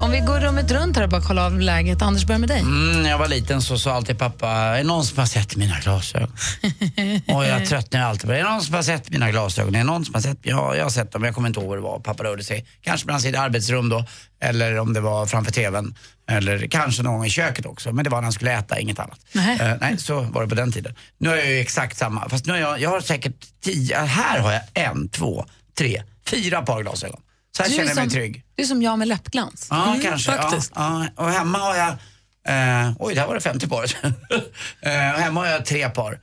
Om vi går rummet runt här och bara kollar av läget. Anders, börjar med dig. Mm, när jag var liten så sa alltid pappa, är det någon som har sett mina glasögon? och jag tröttnar alltid på det. Är det någon som har sett mina glasögon? Är det någon som har sett? Ja, jag har sett dem, jag kommer inte ihåg vad det var. Pappa rörde sig. Kanske bland sitt arbetsrum då, eller om det var framför TVn. Eller kanske någon gång i köket också, men det var när han skulle äta, inget annat. Nej. Eh, nej, så var det på den tiden. Nu har jag ju exakt samma, fast nu har jag, jag har säkert tio, här har jag en, två, tre, fyra par glasögon. Så här Du känner jag mig som- trygg. Du är som jag med läppglans. Ja, kanske. faktiskt. Ja, ja. Och hemma har jag, eh, oj där var det 50 par. eh, hemma har jag tre par.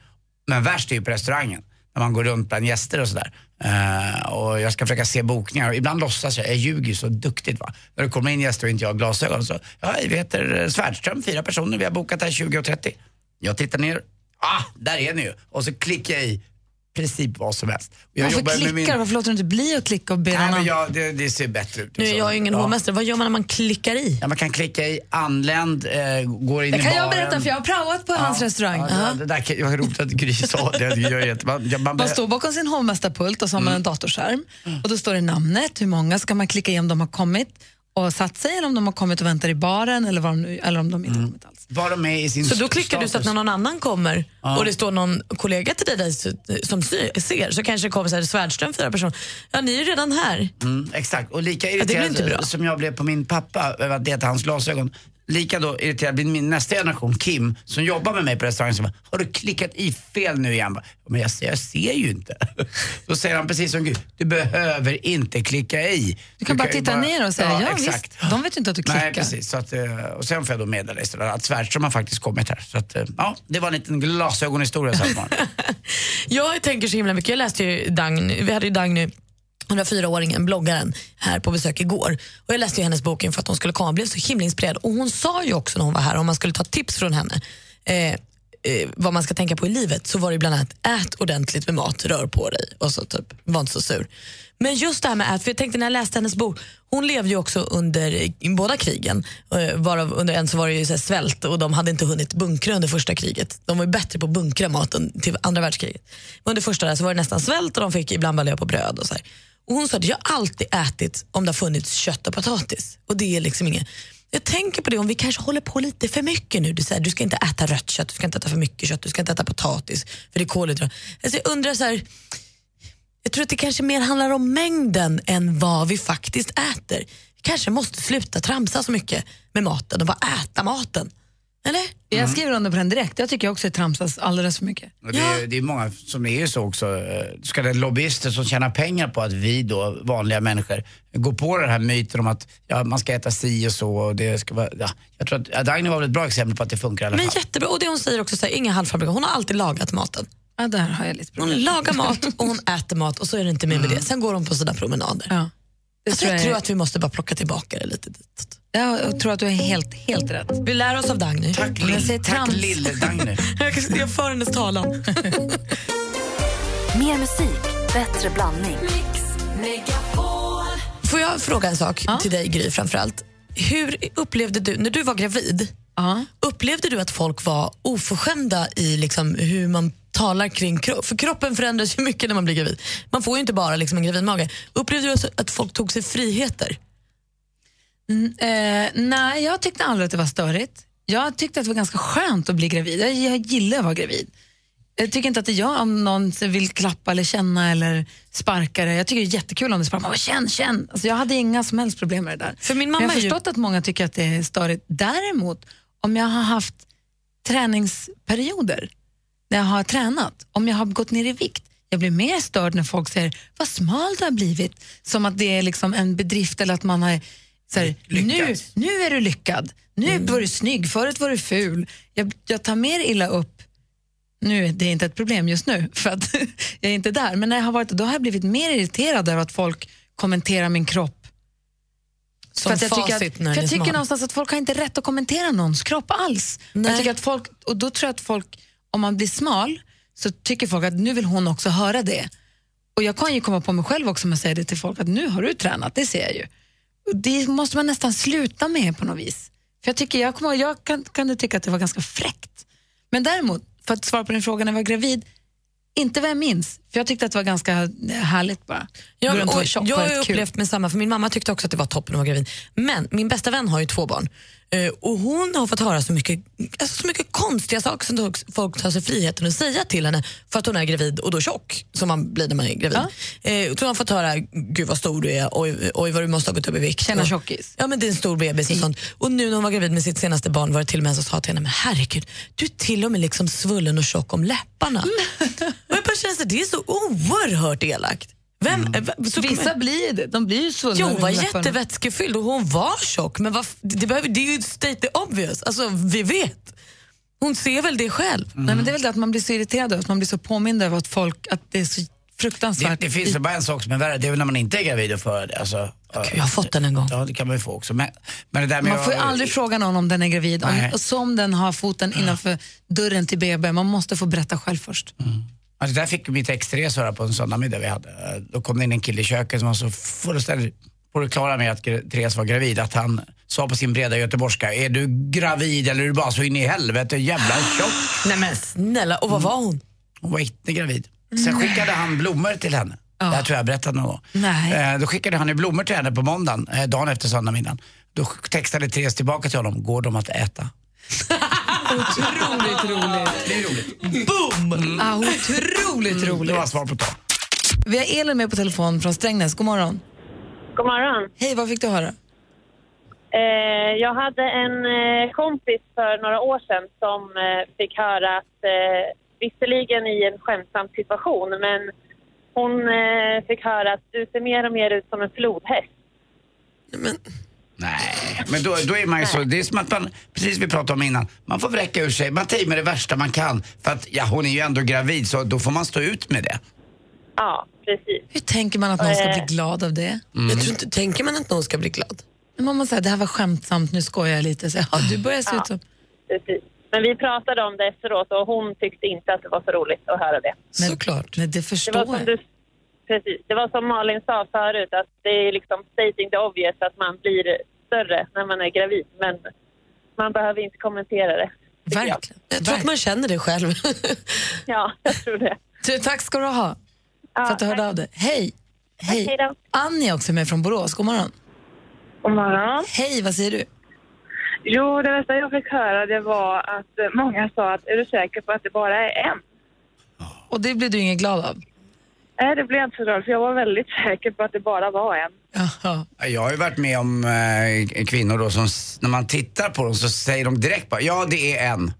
Men värst är ju på restaurangen. När man går runt bland gäster och sådär. Eh, och jag ska försöka se bokningar. Ibland låtsas jag, jag ljuger ju så duktigt va. När det kommer in gäster och inte jag har glasögon så, ja vi heter Svärdström, fyra personer, vi har bokat här 20 och 30. Jag tittar ner, ah, där är ni ju. Och så klickar jag i princip vad som helst. Jag Varför klickar min-? Varför låter du inte bli att klicka och be Nej, men jag, det, det ser bättre ut. Nu är jag ju ingen Ja. hovmästare. Vad gör man när man klickar i? Ja, man kan klicka i anländ, eh, går in Det i kan baren. jag berätta för jag har praoat på hans restaurang. Ja, det, det där kan, jag har roligt att Gry sa det. det man, ja, man, Man står bakom sin hovmästarpult och så har man en datorskärm. Och då står det namnet, hur många ska man klicka i om de har kommit och satt sig eller om de har kommit och väntar i baren eller, de, eller om de inte har kommit alls. Var de med i sin Så då klickar du så att status. när någon annan kommer och det står någon kollega till dig där som ser så kanske det kommer så här, Svärdström fyra personer. Ja, ni är ju redan här. Mm, exakt, och lika det irriterad bra. som jag blev på min pappa över att leta hans glasögon. Lika då irriterad blir min nästa generation, Kim, som jobbar med mig på restaurangen. Som bara, har du klickat i fel nu igen? Bara, Men jag, ser- jag ser ju inte. Då säger han precis som Gud, du behöver inte klicka i. Du kan bara ju titta ner och säga, ja, exakt. visst, de vet ju inte att du klickar. Nej, precis. Så att, eh, och sen får jag då meddela istället att Svärdström har faktiskt kommit här. Så att, eh, ja, det var en liten glasögonhistoria. Jag tänker så himla mycket. Jag läste ju Dagny, vi hade ju Dagny 104-åringen, bloggaren, här på besök igår. Och Jag läste ju hennes bok inför att hon skulle komma och blev så himla inspirerad. Och Hon sa ju också när hon var här, om man skulle ta tips från henne, eh, eh, vad man ska tänka på i livet, så var det bland annat ät ordentligt med mat, rör på dig och så typ, var inte så sur. Men just det här med ät, för jag tänkte när jag läste hennes bok, hon levde ju också under båda krigen, eh, varav under en så var det ju så här svält och de hade inte hunnit bunkra under första kriget. De var ju bättre på att bunkra maten till andra världskriget. Men under första där så var det nästan svält och de fick ibland bara leva på bröd och så här. Och hon sa att jag alltid ätit om det har funnits kött och potatis. Och det är liksom inget. Jag tänker på det om vi kanske håller på lite för mycket nu. Du, säger, du ska inte äta rött kött, du ska inte äta för mycket kött, du ska inte äta potatis för det är kolhydrater. Alltså jag undrar så här, jag tror att det kanske mer handlar om mängden än vad vi faktiskt äter. Vi kanske måste sluta tramsa så mycket med maten och bara äta maten. Eller? Jag skriver under på den direkt. Jag tycker också att det tramsas alldeles för mycket. Och det, är, det är många som är ju så också, eh, så kallade lobbyister som tjänar pengar på att vi då, vanliga människor, går på den här myten om att ja, man ska äta si och så och det ska vara, ja. Jag tror att ja, Dagny var väl ett bra exempel på att det funkar i alla Men fall. jättebra. Och det hon säger också, så här, inga halvfabrikat. Hon har alltid lagat maten. Ja, där har jag lite Hon problem. lagar mat och hon äter mat och så är det inte mer med det. Sen går hon på sina promenader. Ja. Det Alltså, tror jag jag, tror att vi måste bara plocka tillbaka det lite ditåt. Jag tror att du är helt, helt rätt. Vi lär oss av Dagny. Tack, jag lill, säger tack trams. lille Dagny. Jag för hennes talan. Mer musik, bättre blandning. Får jag fråga en sak till dig Gry framförallt? Hur upplevde du, när du var gravid, Ja. upplevde du att folk var oförskämda i liksom hur man talar kring kropp? För kroppen förändras ju mycket när man blir gravid. Man får ju inte bara liksom en gravidmage. Upplevde du att folk tog sig friheter? Eh, nej, jag tyckte aldrig att det var störigt. Jag tyckte att det var ganska skönt att bli gravid. Jag, jag gillar att vara gravid. Jag tycker inte att det gör om någon vill klappa eller känna eller sparka det. Jag tycker det är jättekul om det sparkar. Känn, känn! Alltså, jag hade inga som helst problem med det där. För min Men mamma jag har är ju- förstått att många tycker att det är störigt. Däremot, om jag har haft träningsperioder när jag har tränat, om jag har gått ner i vikt, jag blir mer störd när folk säger vad smal du har blivit, som att det är liksom en bedrift eller att man har så här, nu, nu är du lyckad, nu var du snygg, förut var du ful. Jag, jag tar mer illa upp nu är det inte ett problem just nu för att jag är inte där, men när jag har varit då har jag blivit mer irriterad över att folk kommenterar min kropp Som för att jag tycker, att, för jag tycker någonstans att folk har inte rätt att kommentera någons kropp alls. Jag tycker att folk, och då tror jag att folk, om man blir smal så tycker folk att nu vill hon också höra det. Och jag kan ju komma på mig själv också med att säga det till folk att nu har du tränat, det ser jag ju. Det måste man nästan sluta med på något vis. För jag, tycker, jag, kommer, jag kan, kan tycka att det var ganska fräckt. Men däremot, för att svara på din fråga när jag var gravid, inte vad jag minns. För jag tyckte att det var ganska härligt bara. Ja, Gå runt och och jag har upplevt med samma, för min mamma tyckte också att det var toppen att vara gravid. Men min bästa vän har ju två barn eh, och hon har fått höra så mycket, alltså så mycket konstiga saker som folk- tar sig friheten att säga till henne för att hon är gravid och då tjock, som man blir när man är gravid. Eh, så hon har fått höra, gud vad stor du är, oj, oj vad du måste ha gått upp i vikt. Känna tjockis. Ja men det är en stor bebis och sånt. Och nu när hon var gravid med sitt senaste barn var det till och med en som sa till henne, men herregud, du är till och med liksom svullen och tjock om läpparna. och jag bara känner så, det är så oerhört elakt. Vem, eh, va- så Vissa blir det. De blir ju svullna Jo, var jättevätskefylld och hon var tjock. Men vad, f- det, behöver, det är ju state the obvious. Alltså, vi vet. Hon ser väl det själv. Nej, men det är väl det att man blir så irriterad att man blir så påmind över att folk, att det är så Det, fruktansvärt. det finns väl bara en sak som är värre, det är väl när man inte är gravid och för det. Alltså, Gud, jag har fått den en gång. Ja, det kan man ju få också. Men, men det där med Man får ju aldrig fråga någon om den är gravid, om, och som den har foten innanför dörren till BB. Man måste få berätta själv först. Alltså där fick mitt ex Therese höra på en söndagmiddag vi hade. Då kom det in en kille i köket som var så fullständigt på det klara med att Therese var gravid att han sa på sin breda göteborgska, är du gravid eller är du bara så in i helvete jävla tjock? Nej men snälla, och vad var hon? Hon var inte gravid. Sen skickade han blommor till henne. Det här tror jag jag berättat någon gång. Nej. Eh, då skickade han ju blommor till henne på måndagen, eh, dagen efter söndagmiddagen. Då textade Therese tillbaka till honom, går de att äta? Otroligt roligt. Det är roligt. Boom! Ah, otroligt Det roligt. var svar på tal. Vi har Elin med på telefon från Strängnäs. God morgon. God morgon. Hej, vad fick du höra? Eh, jag hade en eh, kompis för några år sedan som eh, fick höra att, eh, visserligen i en skämtsam situation, men hon eh, fick höra att du ser mer och mer ut som en flodhäst. Men, Nej, men då, då är man ju så, det är som att man, precis vi pratade om innan, man får vräka ur sig, man tar med det värsta man kan. För att, ja hon är ju ändå gravid så då får man stå ut med det. Ja, precis. Hur tänker man att någon ska Eh. bli glad av det? jag tror inte, tänker man att någon ska bli glad? Men Man måste säga, det här var skämtsamt, nu skojar jag lite. Så, ja, du börjar se ut som... precis. Men vi pratade om det efteråt och hon tyckte inte att det var så roligt att höra det. Men- Såklart. Nej, det Det förstår var som, jag. du, precis, det var som Malin sa förut, att det är liksom stating the obvious att man blir större när man är gravid. Men man behöver inte kommentera det. tycker jag. Verkligen. Jag tror att man känner det själv. Ja, jag tror det. Du, tack ska du ha Ja, för att du hörde tack. av dig. Hej! Hej. hej då. Annie är också med från Borås. God morgon. God morgon. Hej, vad säger du? Jo, det värsta jag fick höra det var att många sa att är du säker på att det bara är en? Och det blir du ingen glad av? Nej, det blev jag inte så glad för jag var väldigt säker på att det bara var en. Jaha. Jag har ju varit med om eh, kvinnor då som, när man tittar på dem så säger de direkt bara, ja det är en.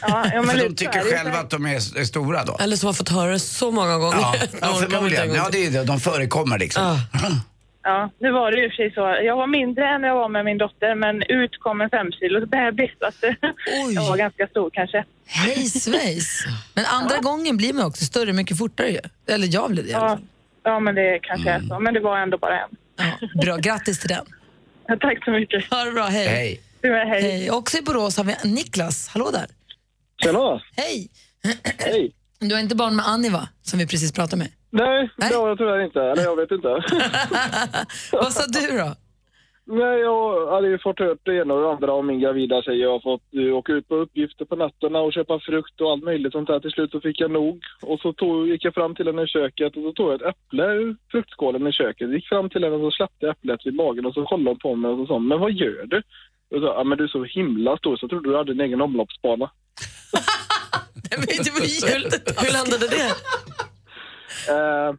Ja, ja, men För de tycker ju själva att de är, är stora då. Eller som har fått höra det så många gånger. Ja, De ja förmodligen. Ja, det är det. De förekommer liksom. Ja. Ja, nu var det ju för sig så. Jag var mindre än jag var med min dotter men ut kom en fem kilos bebis. Så att eh, jag var ganska stor kanske. Hej svejs! Men andra gången blir man också större mycket fortare ju. Eller jag blev det i alla Ja, fall. ja men det kanske är så. Men det var ändå bara en. Ja, bra, grattis till den. Ja, Tack så mycket. Ha det bra, hej. Hej. Du är hej. Hej. Också i Borås har vi Niklas. Hallå där. Tjena! Hej. Hej! Du har inte barn med Annie va? Som vi precis pratade med. Nej, Nej. det har jag tyvärr inte. Eller jag vet inte. Vad sa du då? Nej, jag hade ju fått hört det ena och det andra om min gravida tjej. Jag har fått uh, åka ut på uppgifter på nätterna och köpa frukt och allt möjligt sånt där. Till slut så fick jag nog. Och så tog, gick jag fram till henne i köket och så tog jag ett äpple ur fruktskålen i köket. Gick fram till henne och så släppte äpplet vid magen och så kollade hon på mig och så sa men vad gör du? Och så, ja men du är så himla stor så trodde du hade en egen omloppsbana. Det var Hur, hur landade det? Eh,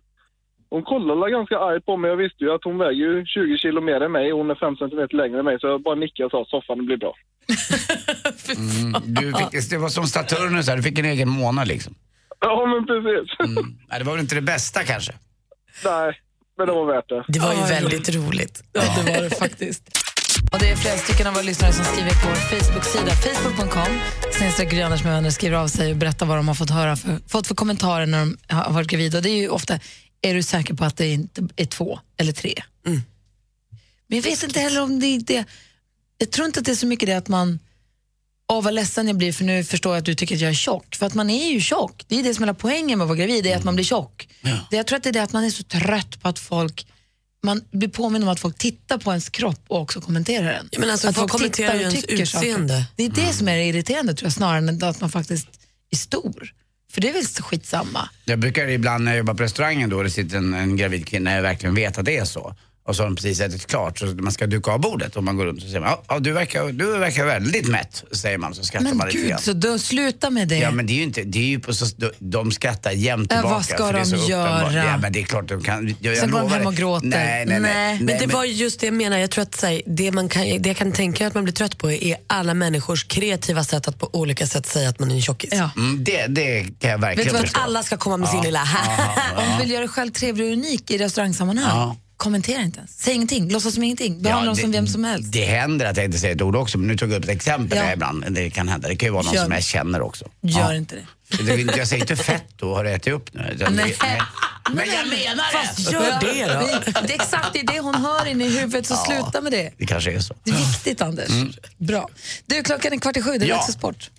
hon kollade ganska argt på mig. Jag visste ju att hon väger ju 20 kilo mer än mig. Hon är 5 centimeter längre än mig. Så jag bara nickade och sa soffan blir bra. Mm, du fick, det var som Saturnus här, du fick en egen månad liksom. Ja, men precis. Mm. Nej, det var väl inte det bästa kanske? Nej, men det var värt det. Det var ju väldigt roligt. Ja, det var det faktiskt. Och det är flera stycken av våra lyssnare som skriver på vår Facebook-sida, facebook.com, snedstreck Anders med vänner, skriver av sig och berättar vad de har fått höra för, fått för kommentarer när de har varit gravida. Och det är ju ofta, är du säker på att det inte är två eller tre? Men jag vet inte heller om det är det. Jag tror inte att det är så mycket det att man, åh vad ledsen jag blir för nu förstår jag att du tycker att jag är tjock. För att man är ju tjock. Det är det som är hela poängen med att vara gravid, det är att man blir tjock. Det, jag tror att det är det att man är så trött på att folk man blir påminn om att folk tittar på ens kropp och också kommenterar den. Ja, men alltså, att folk kommenterar ju ens utseende. Det är det som är irriterande tror jag, snarare än att man faktiskt är stor. För det är väl så skitsamma. Jag brukar ibland när jag jobbar på restaurangen då, det sitter en, en gravid kvinna, jag verkligen vet att det är så. Och så har de precis ätit klart, så man ska duka av bordet och man går runt och säger ja, ja, du, verkar, du verkar väldigt mätt, säger man så skrattar Men man lite gud, grann. så då sluta med det. Ja men det är ju inte, det är ju på så, de- skrattar jämt Ja, tillbaka. vad ska de så göra? Ja men det är klart de kan. Jag, jag Sen går de hem och gråter. Nej, nej, nej. Nej. nej Men det var ju just det jag menar. Jag tror att så här, det, man kan, det jag kan tänka att man blir trött på är alla människors kreativa sätt att på olika sätt säga att man är en tjockis. Ja. Mm, det, det kan jag verkligen Vet du vad. Alla ska komma med sin lilla Om du vill göra dig själv trevlig och unik i restaurangsammanhang, Ja. Kommentera inte ens. Säg ingenting, låtsas som ingenting. Behandla dem det, som vem som helst. Det händer att jag inte säger ett ord också, men nu tog jag upp ett exempel Ja. där ibland. Det kan hända. Det kan ju vara någon Gör som det. jag känner också. Gör inte det. Det Jag säger inte fett då, har du ätit upp nu? Det- Nej. Men jag menar det! Fast gör det då. Det är exakt det, är det hon hör inne i huvudet, så sluta med det. Det kanske är så. Det är viktigt, Anders. Bra. Du, klockan är kvart i sju, det är Ja. dags för sport.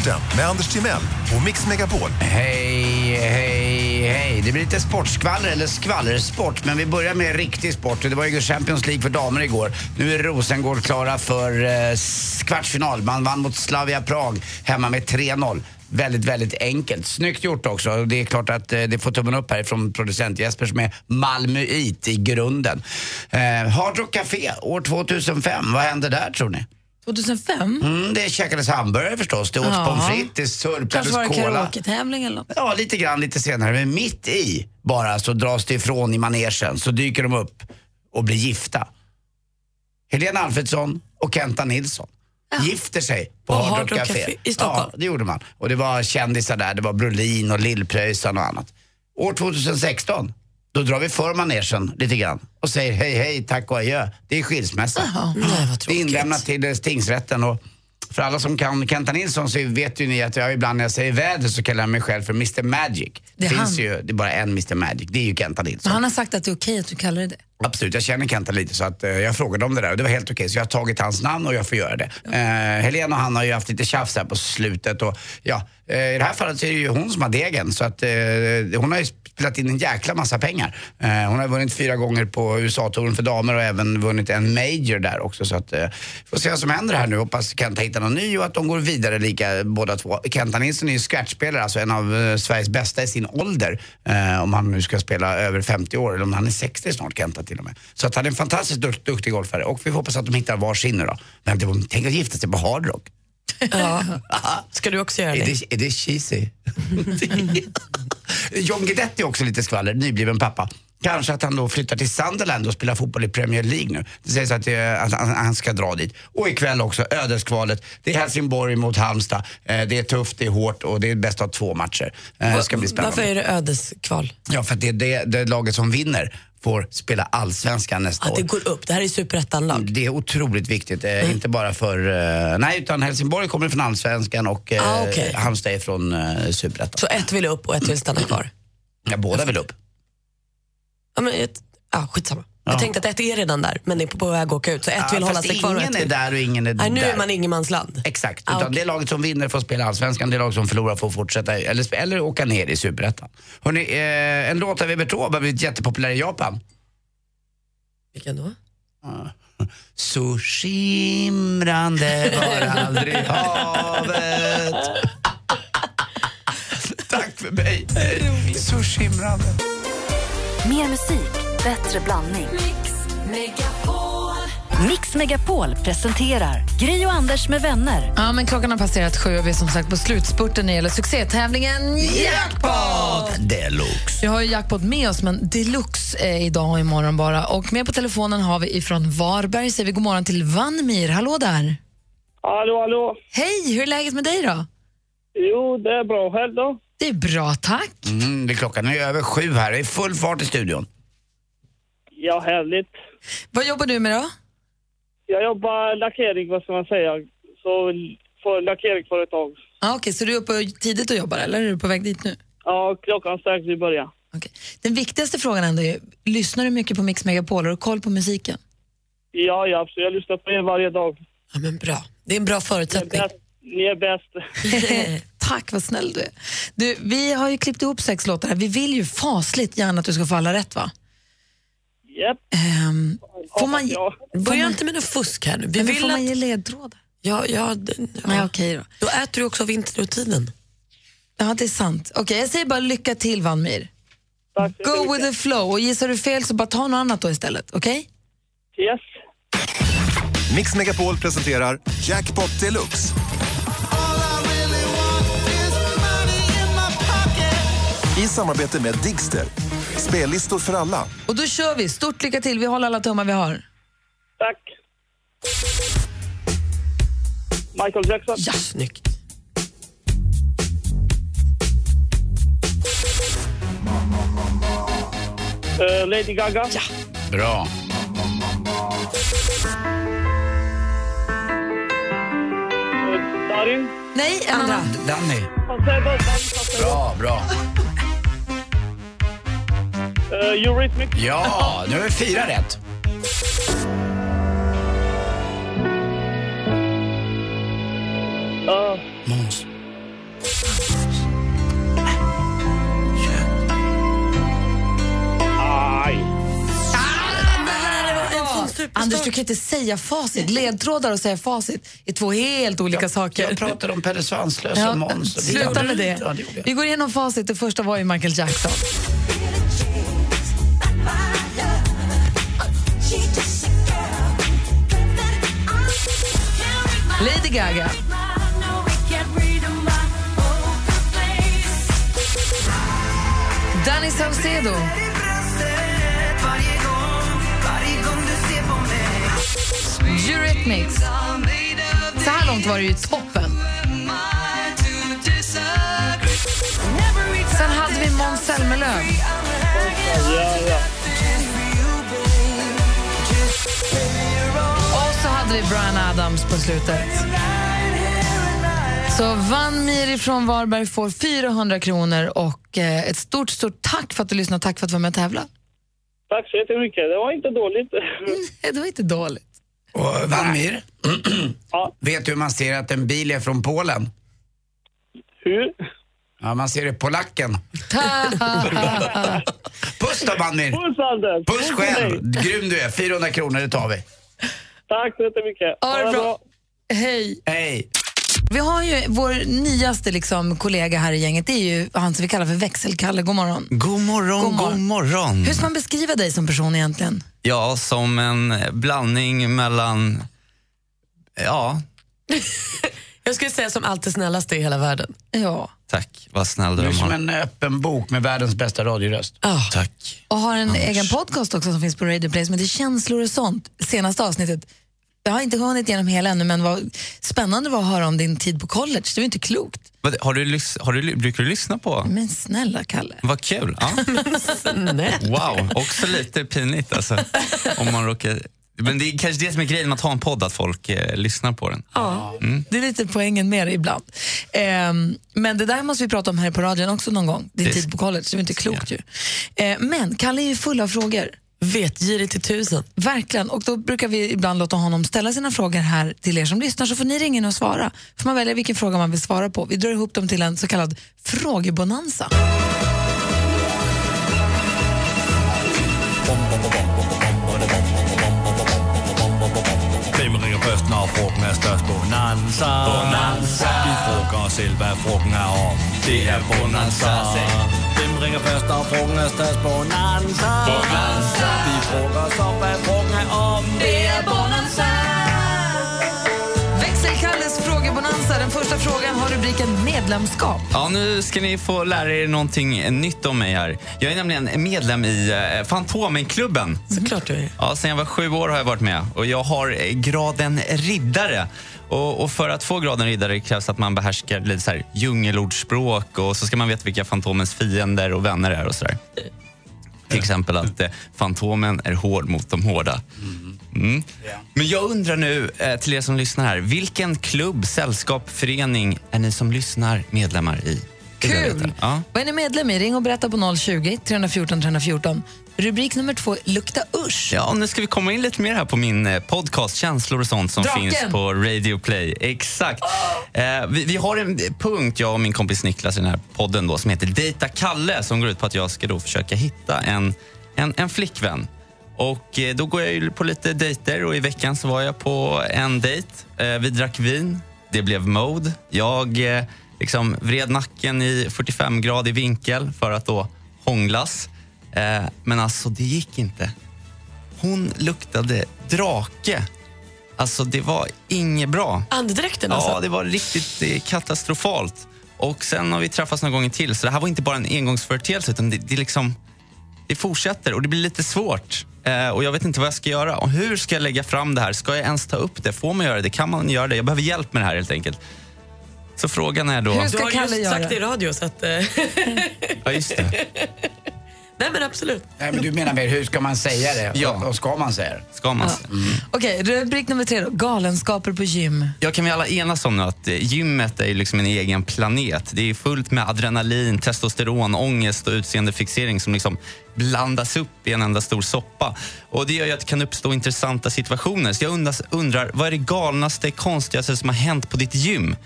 Sporten med Anders Timell och Mix Megapol. Hej, hej, hej. Det blir lite sportskvaller, eller skvallersport. Men vi börjar med riktig sport. Det var ju Champions League för damer igår. Nu är Rosengård klara för eh, kvartsfinal. Man vann mot Slavia Prag hemma med 3-0. Väldigt, väldigt enkelt. Snyggt gjort också. Det är klart att eh, det får tummen upp här från producent Jesper som är malmöit i grunden. Eh, Hard Rock Café år 2005. Vad hände där tror ni? 2005? Mm, det käkades hamburgare förstås. Det åts Ja. pommes frites, det Kanske surplades var det cola. karaoke-tävling eller något. Ja, lite grann lite senare. Men mitt i bara så dras det ifrån i manegen så dyker de upp och blir gifta. Helena Alfredsson och Kenta Nilsson gifter sig på Hard Hard Rock Café. Café i Stockholm. Ja, det gjorde man. Och det var kändisar där. Det var Brolin och Lill-Pröjsarn och annat. År 2016, då drar vi för manegen lite grann och säger hej, hej, tack och adjö. Det är skilsmässa. Nej, vad Det är inlämnat till eh, tingsrätten och för alla som kan Kenta Nilsson så vet ju ni att jag ibland när jag säger väder så kallar jag mig själv för Mr Magic. Det, Det finns han. ju, det är bara en Mr Magic, det är ju Kenta Men Nilsson. han har sagt att det är okej att du kallar det det. Absolut, jag känner Kenta lite så att eh, jag frågade om det där och det var helt okej så jag har tagit hans namn och jag får göra det. Eh, Helena och han har ju haft lite tjafs här på slutet och ja, eh, i det här fallet så är det ju hon som har degen så att eh, hon har ju spelat in en jäkla massa pengar. Eh, hon har vunnit fyra gånger på USA-touren för damer och även vunnit en major där också så att eh, får se vad som händer här nu. Hoppas Kenta hittar någon ny och att de går vidare lika båda två. Kenta Nilsson är ju scratchspelare, alltså en av eh, Sveriges bästa i sin ålder. Eh, om han nu ska spela över 50 år eller om han är 60 snart Kenta till och med. Så att han är en fantastiskt dukt, duktig golfare och vi hoppas att de hittar varsin nu då. Men det, tänk att gifta sig på Hard Rock. Ja. Ska du också göra Är det? det, är det cheesy? John Guidetti är också lite skvaller, nybliven pappa. Kanske att han då flyttar till Sunderland och spelar fotboll i Premier League nu. Det sägs att, det, att han, han ska dra dit. Och ikväll också, ödeskvalet. Det är Helsingborg mot Halmstad. Eh, det är tufft, det är hårt och det är bäst av två matcher. Eh, det ska bli spännande. Varför är det ödeskval? Ja, för att det är det, det laget som vinner får spela allsvenskan nästa Att det år. går upp. Det här är superettan-lag. Det är otroligt viktigt, Mm. eh, inte bara för... Eh, nej, utan Helsingborg kommer från allsvenskan och eh, Ah, okej. Halmstad är från eh, superettan. Så ett vill upp och ett vill stanna kvar. Ja, båda vill upp. Ja, men ett, ja, skitsamma. Ja. Jag tänkte att ett är redan där, men det är på väg att åka ut. Så ett vill Ja, hålla fast sig kvar ingen är vill... där och ingen är Nej, nu där. är man ingenmansland. Exakt, Ah, utan okej. det laget som vinner får spela allsvenskan, det lag som förlorar får fortsätta eller, eller åka ner i superettan. Hörrni, eh, en låt av Evert Taube har blivit jättepopulär i Japan. Vilken då? Så skimrande var aldrig havet. Tack för mig. Så skimrande. Mer musik, bättre blandning. Mix Megapol presenterar Gri och Anders med vänner. Ja, men klockan har passerat sju och vi är som sagt på slutspurten när det gäller succétävlingen Jackpot! Deluxe. Vi har ju Jackpot med oss, men deluxe är idag och imorgon bara. Och med på telefonen har vi ifrån Varberg, säger vi god morgon till Vanmir. Hallå där! Hallå, hallå. Hej, hur är läget med dig då? Jo, det är bra. Själv då? Det är bra, tack. Mm, det klockan är över sju här, det är full fart i studion. Ja, härligt. Vad jobbar du med då? Jag jobbar lackering, vad ska man säga, så för lackeringsföretag. Ah, Okej, så du är uppe tidigt och jobbar eller är du på väg dit nu? Ja, klockan strax i början. Okej. Den viktigaste frågan ändå är, lyssnar du mycket på Mix Megapol? Har du koll på musiken? Ja, ja, så jag lyssnar på er varje dag. Ja, men bra. Det är en bra förutsättning. Ni är bäst. Tack, vad snäll du är. Du, vi har ju klippt ihop sex låtar här. Vi vill ju fasligt gärna att du ska få alla rätt, va? Japp. Ehm, får man, Ja. Börja inte med något fusk här nu. Vi men vill får man att... ge ledtrådar? Ja, ja, d- ja. Nej, okej då. Då äter du också av internettiden. Ja, det är sant. Okej, jag säger bara lycka till, Vanmir. Go mycket. with the flow. Och gissar du fel så bara ta något annat då istället. Okej? Yes. Mix Megapol presenterar Jackpot Deluxe. I samarbete med Digster. Spellistor för alla. Och då kör vi. Stort lycka till. Vi håller alla tummar vi har. Tack. Michael Jackson. Ja, snyggt. Eh, Lady Gaga. Bra. Eh, Darin. Nej, en Andra. Danny. Bra, bra. Eh, Eurythmics. Ja, nu är vi fyra rätt. Eh, Måns. Anders, du kan inte säga facit. Ledtrådar och säga facit är två helt olika saker. Jag pratade om Pelle Svanslös Ja, och Måns. sluta med det. Ja, det jag. Vi går igenom facit. Det första var ju Michael Jackson. Lady Gaga. Danny Saucedo. Eurythmics. Så här långt var det ju toppen. Sen hade vi Måns Zelmerlöw. Och så hade vi Brian Adams på slutet. Så Van Mir från Varberg får 400 kronor och eh, ett stort, stort tack för att du lyssnade och tack för att du var med och tävlade. Tack så jättemycket. Det var inte dåligt. Det var inte dåligt. Och Vanmir, Ja. vet du hur man ser att en bil är från Polen? Hur? Ja, man ser det på lacken. Puss då Vanmir! Puss Anders! Puss själv! Grym du är. 400 kronor, det tar vi. Tack så jättemycket. Ha det bra. Hej. Hej! Vi har ju vår nyaste liksom, kollega här i gänget, det är ju han som vi kallar för Växelkalle. God morgon. God morgon, God god morgon. morgon. Hur ska man beskriva dig som person egentligen? Ja, som en blandning mellan... Ja, Jag skulle säga som alltid snällaste i hela världen. Ja. tack. Vad snäll Du du är som är. en öppen bok med världens bästa radioröst. Oh. Tack. Och har en egen podcast också som finns på Radio Play som heter Känslor och sånt. Senaste avsnittet. Jag har inte hunnit igenom hela ännu men vad spännande var att höra om din tid på college. Det var inte klokt. Vad- Har du, har du, brukar du lyssna på? Men snälla Kalle. Vad kul. Ja. Wow, också lite pinigt alltså. Om man råkar... Men det är kanske det som är grejen med att ha en podd, att folk eh, lyssnar på den. Ja, det är lite poängen med det ibland. Ehm, men det där måste vi prata om här på radion också någon gång. Din Det- tid på college, det var inte klokt ju. Ehm, men Kalle är ju full av frågor. Vetgirig till tusen. Verkligen. Och då brukar vi ibland låta honom ställa sina frågor här till er som lyssnar så får ni ringa in och svara. får man välja vilken fråga man vill svara på. Vi drar ihop dem till en så kallad frågebonanza. Hvem når frugten er størst? Bonanza. Bonanza. Vi frågar os selv, hvad frugten er om. Det er Bonanza. Hvem ringer først, når frugten er størst? Bonanza. Bonanza. Vi frågar os om, hvad frugten er om. Det är Bonanza! Växelkalles frågebonanza. Den första frågan har rubriken medlemskap. Ja, nu ska ni få lära er någonting nytt om mig här. Jag är nämligen medlem i eh, Fantomenklubben. Såklart du är. Ja, sen jag var sju år har jag varit med och jag har eh, graden riddare. Och, och för att få graden riddare krävs att man behärskar lite så här djungelordspråk och så ska man veta vilka Fantomens fiender och vänner är och sådär. Till exempel att eh, Fantomen är hård mot de hårda. Mm. Men jag undrar nu eh, till er som lyssnar här, vilken klubb, sällskap, förening är ni som lyssnar medlemmar i? Kul! Ja. Vad är ni medlem i? Ring och berätta på 020 314 314. Rubrik nummer två, lukta usch. Ja, nu ska vi komma in lite mer här på min eh, podcast Känslor och sånt som Draken! finns på Radio Play. Exakt. Eh, vi, vi har en punkt, jag och min kompis Niklas i den här podden då, som heter Dejta Kalle som går ut på att jag ska då försöka hitta en, en, en flickvän. Och eh, då går jag ju på lite dejter och i veckan så var jag på en dejt. Eh, vi drack vin, det blev mode. Jag eh, liksom vred nacken i 45-gradig vinkel för att då hånglas. Men alltså, det gick inte. Hon luktade drake. Alltså, det var inget bra. Andedräkten alltså? Ja, det var riktigt katastrofalt. Och sen har vi träffats några gånger till, så det här var inte bara en engångsföreteelse utan det, det, liksom, det fortsätter och det blir lite svårt. Eh, och jag vet inte vad jag ska göra. Och hur ska jag lägga fram det här? Ska jag ens ta upp det? Får man göra det? Kan man göra det? Jag behöver hjälp med det här helt enkelt. Så frågan är då... Hur ska Du har Kalle just göra? sagt i radio så att... eh, Ja, just det. Nej men absolut. Nej, men du menar mer, hur ska man säga det? Ja. Och, och ska man säga det? Ska man säga. Okej, rubrik nummer tre då, galenskaper på gym. Jag kan vi alla enas om nu att eh, gymmet är ju liksom en egen planet. Det är fullt med adrenalin, testosteron, ångest och utseendefixering som liksom blandas upp i en enda stor soppa. Och Det gör ju att det kan uppstå intressanta situationer. Så jag undrar, undrar vad är det galnaste, konstigaste som har hänt på ditt gym?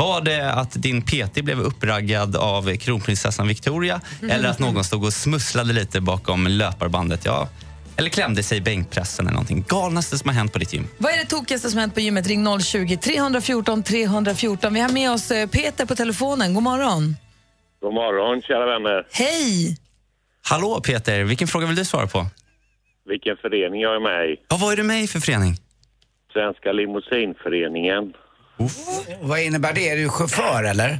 Var det att din PT blev uppraggad av kronprinsessan Victoria eller att någon stod och smusslade lite bakom löparbandet? Ja. Eller klämde sig i bänkpressen eller någonting. Galnaste som har hänt på ditt gym? Vad är det tokigaste som hänt på gymmet? Ring 020-314 314. Vi har med oss eh, Peter på telefonen. God morgon. God morgon, kära vänner. Hej! Hallå Peter, vilken fråga vill du svara på? Vilken förening jag är med i. Ja, vad är du med i för förening? Svenska limousinföreningen. Vad innebär det? Är du chaufför eller?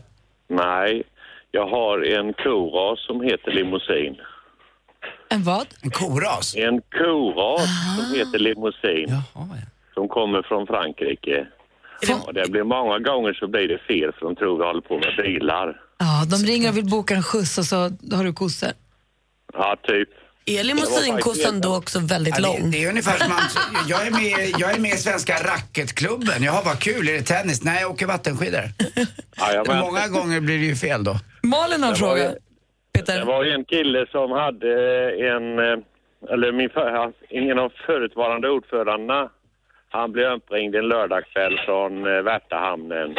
Nej, jag har en koras som heter limousin. En vad? En koras? En koras som heter limousin. Som kommer från Frankrike. Och det blir många gånger så blir det fel för de tror vi håller på med bilar. Ja, de ringer och vill boka en skjuts och så har du kossor. Ja, typ. Är limousinkossan då också väldigt Ja, lång? det, det är ungefär som man, jag, är med, jag är med i Svenska racketklubben. Jaha, vad kul. Är det tennis? Nej, jag åker vattenskidor. Jajamän. Många gånger blir det ju fel då? Malin har en Det var fråga. ju- Det var ju en kille som hade en, eh, eller min, för- en av förutvarande ordförandena, han blev uppringd en lördagkväll från eh, Värtahamnen.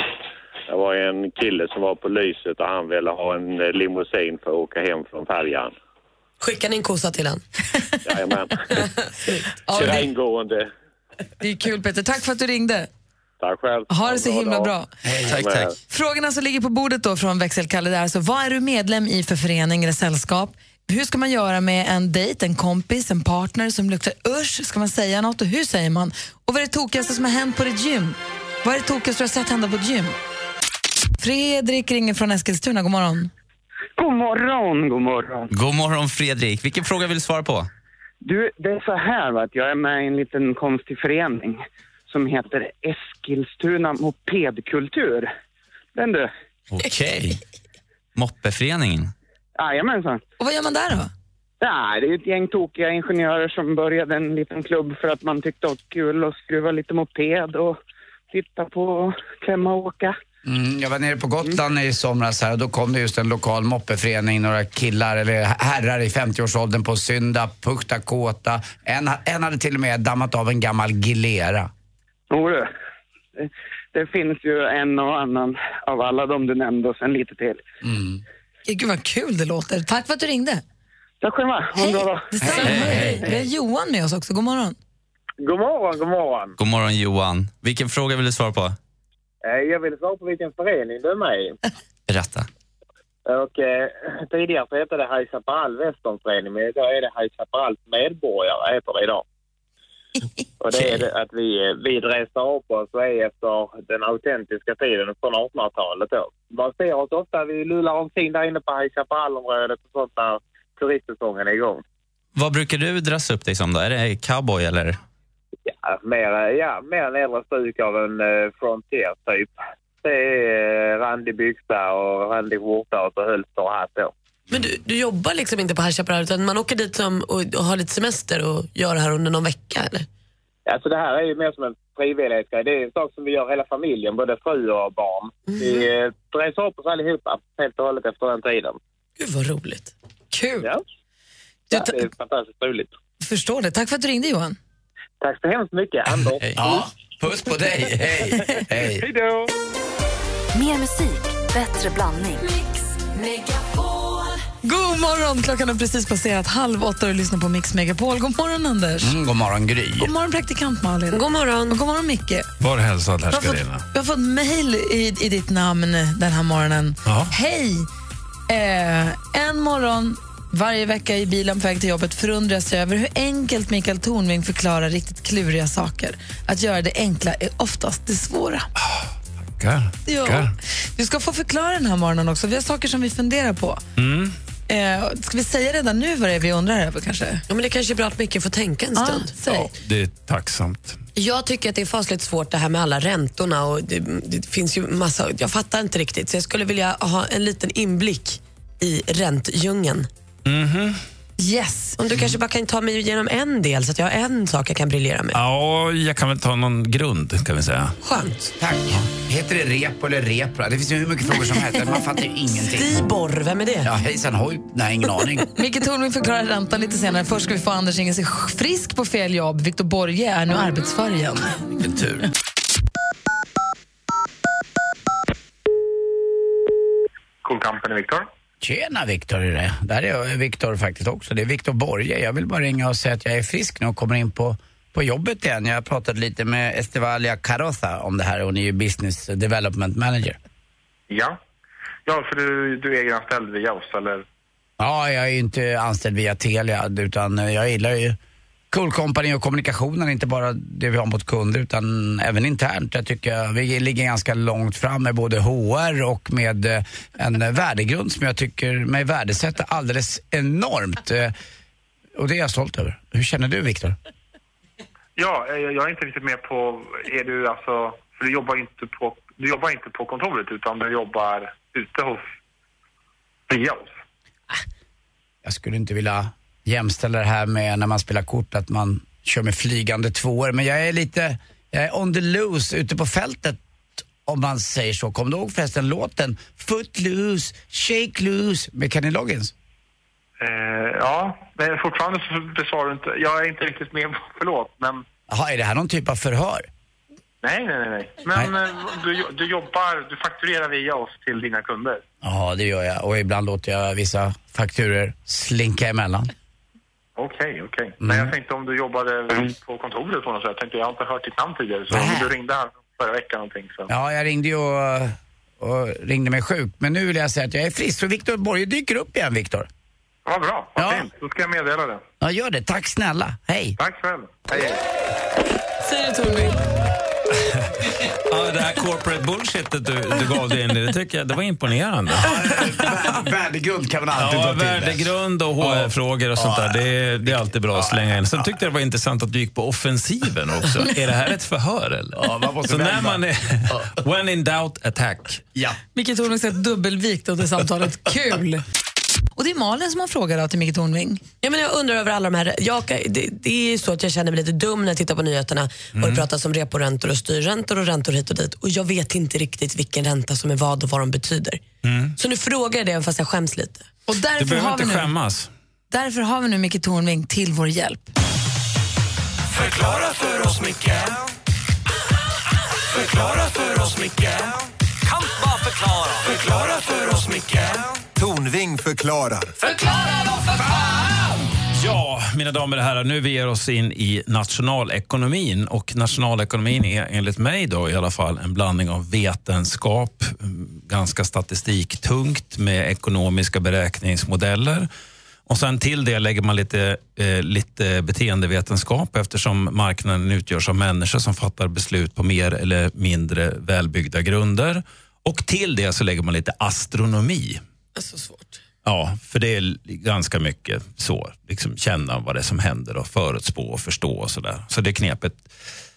Det var en kille som var på lyset och han ville ha en eh, limousin för att åka hem från färjan. Skickar ni en kossa till han? Jajamän. Ja, Kör det, ingående. det är kul Peter. Tack för att du ringde. Tack själv. Ha det så himla dag. bra. Tack, tack. Frågorna som ligger på bordet då från växelkalle är alltså, vad är du medlem i för förening eller sällskap? Hur ska man göra med en dejt, en kompis, en partner som luktar usch? Ska man säga något och hur säger man? Och vad är det tokigaste som har hänt på ditt gym? Vad är det tokigaste du har sett hända på ett gym? Fredrik ringer från Eskilstuna, god morgon. God morgon, god morgon. God morgon Fredrik. Vilken fråga vill du svara på? Du, det är så här va, att jag är med i en liten konstig förening som heter Eskilstuna mopedkultur. Den du? Okej. Moppeföreningen. Jajamensan. Och vad gör man där då? Ja, det är ett gäng tokiga ingenjörer som började en liten klubb för att man tyckte det var kul att skruva lite moped och titta på klämma och åka. Mm, jag var nere på Gotland i somras här och då kom det just en lokal moppeförening, några killar eller herrar i 50-årsåldern på Synda, Pukta Kåta. En, en hade till och med dammat av en gammal Gilera. Jo det, det finns ju en och annan av alla de du nämnde och sen lite till. Mm. Gud vad kul det låter. Tack för att du ringde. Tack själva, ha en bra dag. Detsamma. Vi har Johan med oss också, god morgon. God morgon, god morgon. God morgon Johan. Vilken fråga vill du svara på? Eh, Jag vill svara på vilken förening du är med i. Berätta. Och, eh, tidigare så hette det High Chaparral Westernförening, men idag är det High Chaparrals medborgare heter det idag. Och det är det att vi, eh, vi dresar upp oss och är efter den autentiska tiden från 1800-talet då. Man ser oss ofta, vi lullar omkring där inne på High Chaparral-området och sånt när turistsäsongen är igång. Vad brukar du dressa upp dig som då? Är det cowboy eller? Ja, mer, eh, ja, mer en äldre stuk av en eh, Frontier typ. Det är eh, randig byxa och randig skjorta och så hölster och hatt då. Men du, du jobbar liksom inte på High Chaparral utan man åker dit som, och, och har lite semester och gör det här under någon vecka eller? Alltså det här är ju mer som en frivillighetsgrej. Det är en sak som vi gör hela familjen, både fru och barn. Vi eh, dresar upp oss allihopa helt och hållet efter den tiden. Gud vad roligt. Kul. Ja. Ja, det är fantastiskt roligt. Förstår det. Tack för att du ringde Johan. Tack så hemskt mycket, Anders. Ja, puss på dig. Hej. Hej. Hej då! Mer musik, bättre blandning. God morgon! Klockan har precis passerat halv åtta och du lyssnar på Mix Megapol. God morgon, Anders. Mm, god morgon, Gry. God morgon, praktikant Malin. God morgon. Och god morgon, Micke. Var hälsad, Vi har fått, härskarina. vi har fått mejl i, i ditt namn den här morgonen. Ja. Hej! Eh, en morgon varje vecka i bilen på väg till jobbet förundras jag över hur enkelt Mikael Tornving förklarar riktigt kluriga saker. Att göra det enkla är oftast det svåra. Tackar. Ja. Tackar. Du ska få förklara den här morgonen också. Vi har saker som vi funderar på. Mm. Eh, ska vi säga redan nu vad det är vi undrar över kanske? Ja, men det kanske är bra att Micke får tänka en Ja, stund. säg. Det är tacksamt. Jag tycker att det är fasligt svårt det här med alla räntorna och det, det finns ju massa, jag fattar inte riktigt så jag skulle vilja ha en liten inblick i räntdjungeln. Mhm. Yes. Om du kanske bara kan ta mig igenom en del så att jag har en sak jag kan briljera med. Ja, jag kan väl ta någon grund kan vi säga. Skönt. Tack. Heter det rep eller repra? Det finns ju hur mycket frågor som helst. Man fattar ju ingenting. Stibor, vem är det? Ja, hejsan hoj. Nej, ingen aning. Micke Tornving förklarar räntan lite senare. Först ska vi få Anders Inge sig frisk på fel jobb. Viktor Borge är nu arbetsför igen. Vilken tur. Cool Company, Viktor. Tjena Viktor, är det. Där är Viktor faktiskt också. Det är Viktor Borge. Jag vill bara ringa och säga att jag är frisk nu och kommer in på, på jobbet igen. Jag har pratat lite med Estevalia Caroza om det här ni är ju Business Development Manager. Ja. Ja, för du, du är egenanställd via oss, eller? Ja, jag är ju inte anställd via Telia utan jag gillar ju Cool Company och kommunikationen, inte bara det vi har mot kunder utan även internt. Jag tycker vi ligger ganska långt fram med både HR och med eh, en värdegrund som jag tycker mig värdesätta alldeles enormt. Eh, Och det är jag stolt över. Hur känner du Viktor? Ja, eh, jag är inte riktigt med på... Är du alltså... För du jobbar inte på, du jobbar inte på kontoret utan du jobbar ute hos... Via oss. Jag skulle inte vilja jämställa det här med när man spelar kort att man kör med flygande tvåor. Men jag är lite, jag är on the loose ute på fältet om man säger så. Kommer du ihåg förresten låten Footloose, Shake Loose med Kenny Loggins? Eh, ja, men fortfarande så besvarar du inte... Jag är inte riktigt med, förlåt, men... Jaha, är det här någon typ av förhör? Nej, nej, nej. nej. Men eh, du, du jobbar, du fakturerar via oss till dina kunder. Ja, det gör jag. Och ibland låter jag vissa fakturer slinka emellan. Okej, okej. Men jag tänkte om du jobbade på kontoret på något sätt. Jag tänkte, jag har inte hört ditt namn tidigare. Så om du ringde här förra veckan någonting så... Ja, jag ringde ju och, och ringde mig sjuk. Men nu vill jag säga att jag är frisk. Så Viktor Borge dyker upp igen, Viktor. Vad bra, vad Ja. fint. Då ska jag meddela det. Ja, gör det. Tack snälla. Hej. Tack själv. Hej, hej. Säger du Tornving? Ja, det här corporate bullshitet du, du gav dig in i, det tycker jag det var imponerande. Värdegrund kan man alltid Ja, dra till. värdegrund och HR-frågor och sånt där. Det är, det är alltid bra att slänga in. Sen tyckte jag det var intressant att du gick på offensiven också. Är det här ett förhör eller? Ja, man måste Så när vända. man är... When in doubt, attack. Ja. Micke Tornving säger dubbelvikt under samtalet. Kul! Och det är Malin som har frågat då till Micke Tornving. Ja, men jag undrar över alla de här... Jag, det, det är ju så att jag känner mig lite dum när jag tittar på nyheterna och Mm. det pratas om reporäntor och styrräntor och räntor hit och dit. Och jag vet inte riktigt vilken ränta som är vad och vad de betyder. Så nu frågar jag det fast jag skäms lite. Och Du därför behöver har, vi inte nu, skämmas. därför har vi nu Micke Tornving till vår hjälp. Förklara för oss, Micke Förklara för oss, Micke Kan bara förklara Förklara för oss, Micke Tornving förklarar. Förklara då för fan! Ja, mina damer och herrar, nu vi ger oss in i nationalekonomin. Och nationalekonomin är enligt mig då i alla fall en blandning av vetenskap, mm, ganska statistiktungt med ekonomiska beräkningsmodeller. Och sen till det lägger man lite, eh, lite beteendevetenskap eftersom marknaden utgörs av människor som fattar beslut på mer eller mindre välbyggda grunder. Och till det så lägger man lite astronomi. Alltså svårt. Ja, för det är ganska mycket så. Liksom känna vad det är som händer och förutspå och förstå och sådär. Så det är knepet.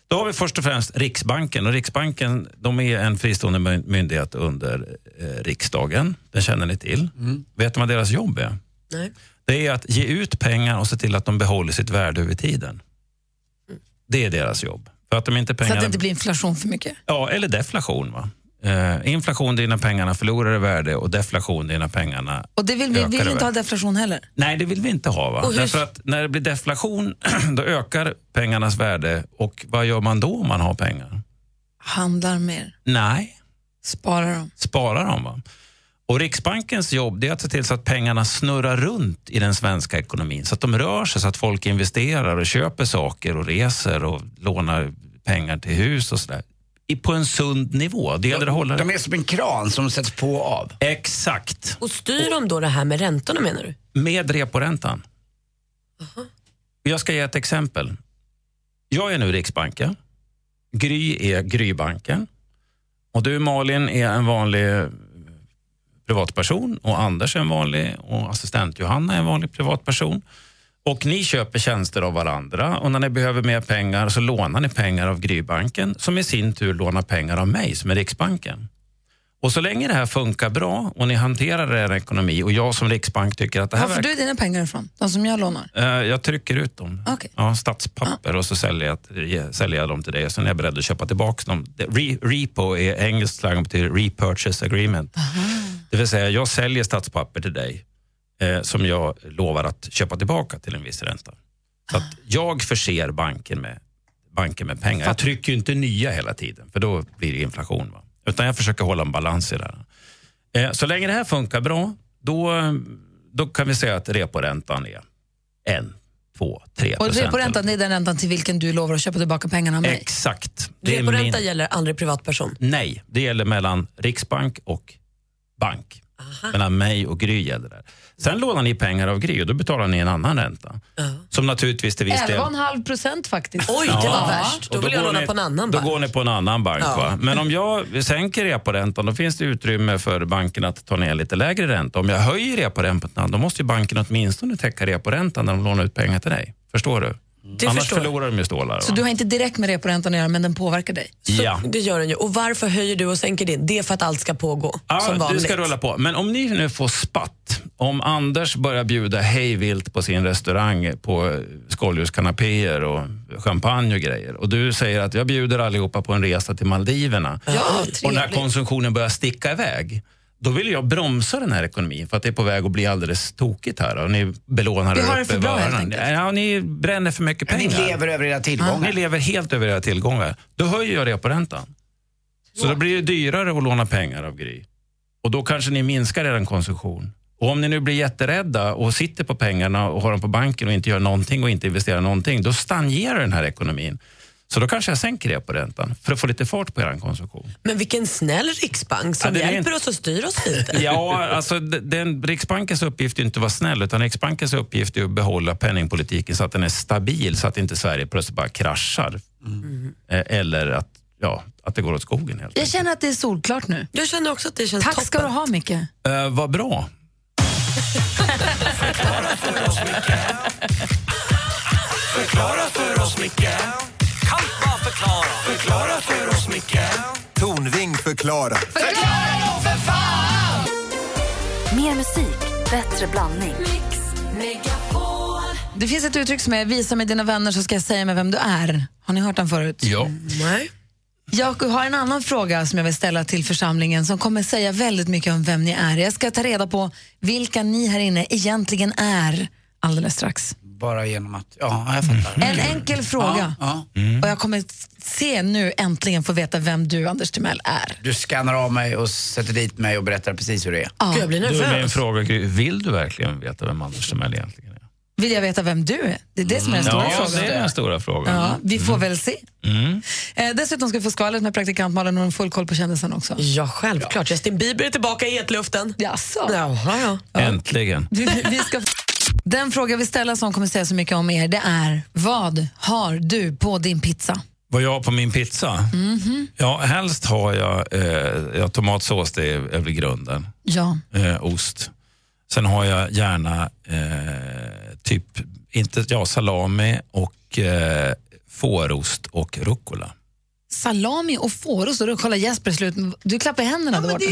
Då har vi först och främst Riksbanken. Och Riksbanken de är en fristående my- myndighet under eh, riksdagen. Den känner ni till. Vet ni vad deras jobb är? Nej. Det är att ge ut pengar och se till att de behåller sitt värde över tiden. Det är deras jobb. För att de inte Så pengar... att det inte blir inflation för mycket. Ja, eller deflation. Va? Eh, inflation när pengarna förlorar i värde och deflation när pengarna Och det vill vi vill i inte ha deflation heller. Nej, det vill vi inte ha. Va? Därför att när det blir deflation då ökar pengarnas värde och vad gör man då om man har pengar? Handlar mer. Nej. Sparar dem. Sparar dem. Va? Och Riksbankens jobb är att se till så att pengarna snurrar runt i den svenska ekonomin. Så att de rör sig, så att folk investerar och köper saker och reser och lånar pengar till hus och sådär. I- På en sund nivå. Det gäller att hålla De är som en kran som sätts på och av. Exakt. Och styr de då det här med räntorna menar du? Med reporäntan. Jag ska ge ett exempel. Jag är nu Riksbanken. Gry är Grybanken. Och du Malin är en vanlig privatperson och Anders är en vanlig och assistent Johanna är en vanlig privatperson. Och ni köper tjänster av varandra och när ni behöver mer pengar så lånar ni pengar av Grybanken som i sin tur lånar pengar av mig som är Riksbanken. Och så länge det här funkar bra och ni hanterar er ekonomi och jag som Riksbank tycker att det här Var får verkar du dina pengar ifrån? De som jag lånar? Eh, Jag trycker ut dem. Ja, statspapper och så säljer jag, säljer jag dem till dig. Sen är jag beredd att köpa tillbaka dem. Re, repo är engelskt slang och betyder repurchase agreement. Det vill säga, jag säljer statspapper till dig eh, som jag lovar att köpa tillbaka till en viss ränta. Så att jag förser banken med, banken med pengar. Jag trycker ju inte nya hela tiden, för då blir det inflation. Va? Utan jag försöker hålla en balans i det här. Eh, Så länge det här funkar bra, då, då kan vi säga att reporäntan är en, två, tre Och procent. reporäntan det är den räntan till vilken du lovar att köpa tillbaka pengarna av mig. Exakt. Reporänta min- gäller aldrig privatperson. Nej, det gäller mellan Riksbank och bank. Mellan mig och Gry gäller det. Sen lånar ni pengar av Gry och då betalar ni en annan ränta. Som naturligtvis till viss del... 11,5 procent faktiskt. Oj, det var värst. Då Och vill jag går låna ni- på en annan Då bank. går ni på en annan bank. Ja. Va? Men om jag sänker reporäntan då finns det utrymme för banken att ta ner lite lägre ränta. Om jag höjer reporäntan då måste ju banken åtminstone täcka reporäntan när de lånar ut pengar till dig. Förstår du? Det Annars förstår förlorar de ju stålar. Så va? du har inte direkt med reporäntan att göra, men den påverkar dig? Ja. Det gör den ju. Och varför höjer du och sänker din? Det är för att allt ska pågå som Ja, du vanligt. ska rulla på. Men om ni nu får spatt, om Anders börjar bjuda hej vilt på sin restaurang på skållhuskanapéer och champagne och grejer och du säger att jag bjuder allihopa på en resa till Maldiverna Ja, och när trevligt. konsumtionen börjar sticka iväg då vill jag bromsa den här ekonomin för att det är på väg att bli alldeles tokigt här och ni belånar Vi har det för bra, helt enkelt. Ja, ni bränner för mycket Men ni pengar. lever över era tillgångar. Ni lever helt över era tillgångar. Då höjer jag det på räntan. Så då blir det dyrare att låna pengar av Gry. Och då kanske ni minskar er konsumtion. Och om ni nu blir jätterädda och sitter på pengarna och har dem på banken och inte gör någonting och inte investerar någonting, då stagnerar den här ekonomin. Så då kanske jag sänker det på räntan för att få lite fart på er konsumtion. Men vilken snäll riksbank som Ja, hjälper inte- oss och styr oss lite. Ja, alltså den, Riksbankens uppgift är inte att vara snäll utan Riksbankens uppgift är att behålla penningpolitiken så att den är stabil så att inte Sverige plötsligt bara kraschar. Eh, Eller att, ja, att det går åt skogen helt Jag känner att det är solklart nu. Jag känner också att det känns Tack ska du ha, Micke. Eh, vad bra. Förklara för oss, Micke Kan bara förklara Förklara för oss, Micke Tornving förklarar. Förklara då för fan! Mer musik, bättre blandning. Det finns ett uttryck som är visa mig dina vänner så ska jag säga mig vem du är. Har ni hört den förut? Ja. Nej. Jag har en annan fråga som jag vill ställa till församlingen som kommer säga väldigt mycket om vem ni är. Jag ska ta reda på vilka ni här inne egentligen är alldeles strax. Bara genom att, ja, jag fattar. En enkel fråga. Ja, Och jag kommer se nu äntligen få veta vem du, Anders Timell, är. Du skannar av mig och sätter dit mig och berättar precis hur det är. Ja. Jag blir Då är min nervös. fråga, Gry, vill du verkligen veta vem Anders Timell egentligen är? Vill jag veta vem du är? Det är det som är den stora Ja, frågan. det är den stora frågan. Ja, vi får väl se. Mm. Eh, dessutom ska vi få skvallret med praktikant Malin och en full koll på kändisarna också. Ja, självklart. Justin Bieber är tillbaka i hetluften. Jaså? Jaha, ja. Äntligen. Vi, vi ska, den fråga vi ställer som kommer säga så mycket om er, det är vad har du på din pizza? Vad jag har på min pizza? Mhm. Ja, helst har jag eh, ja, tomatsås, det är, är väl grunden. Ja. Eh, ost. Sen har jag gärna eh, typ, inte, ja, salami och eh, fårost och rucola. Salami och fårost och då kollar Jesper slut. Du klappar i händerna där borta.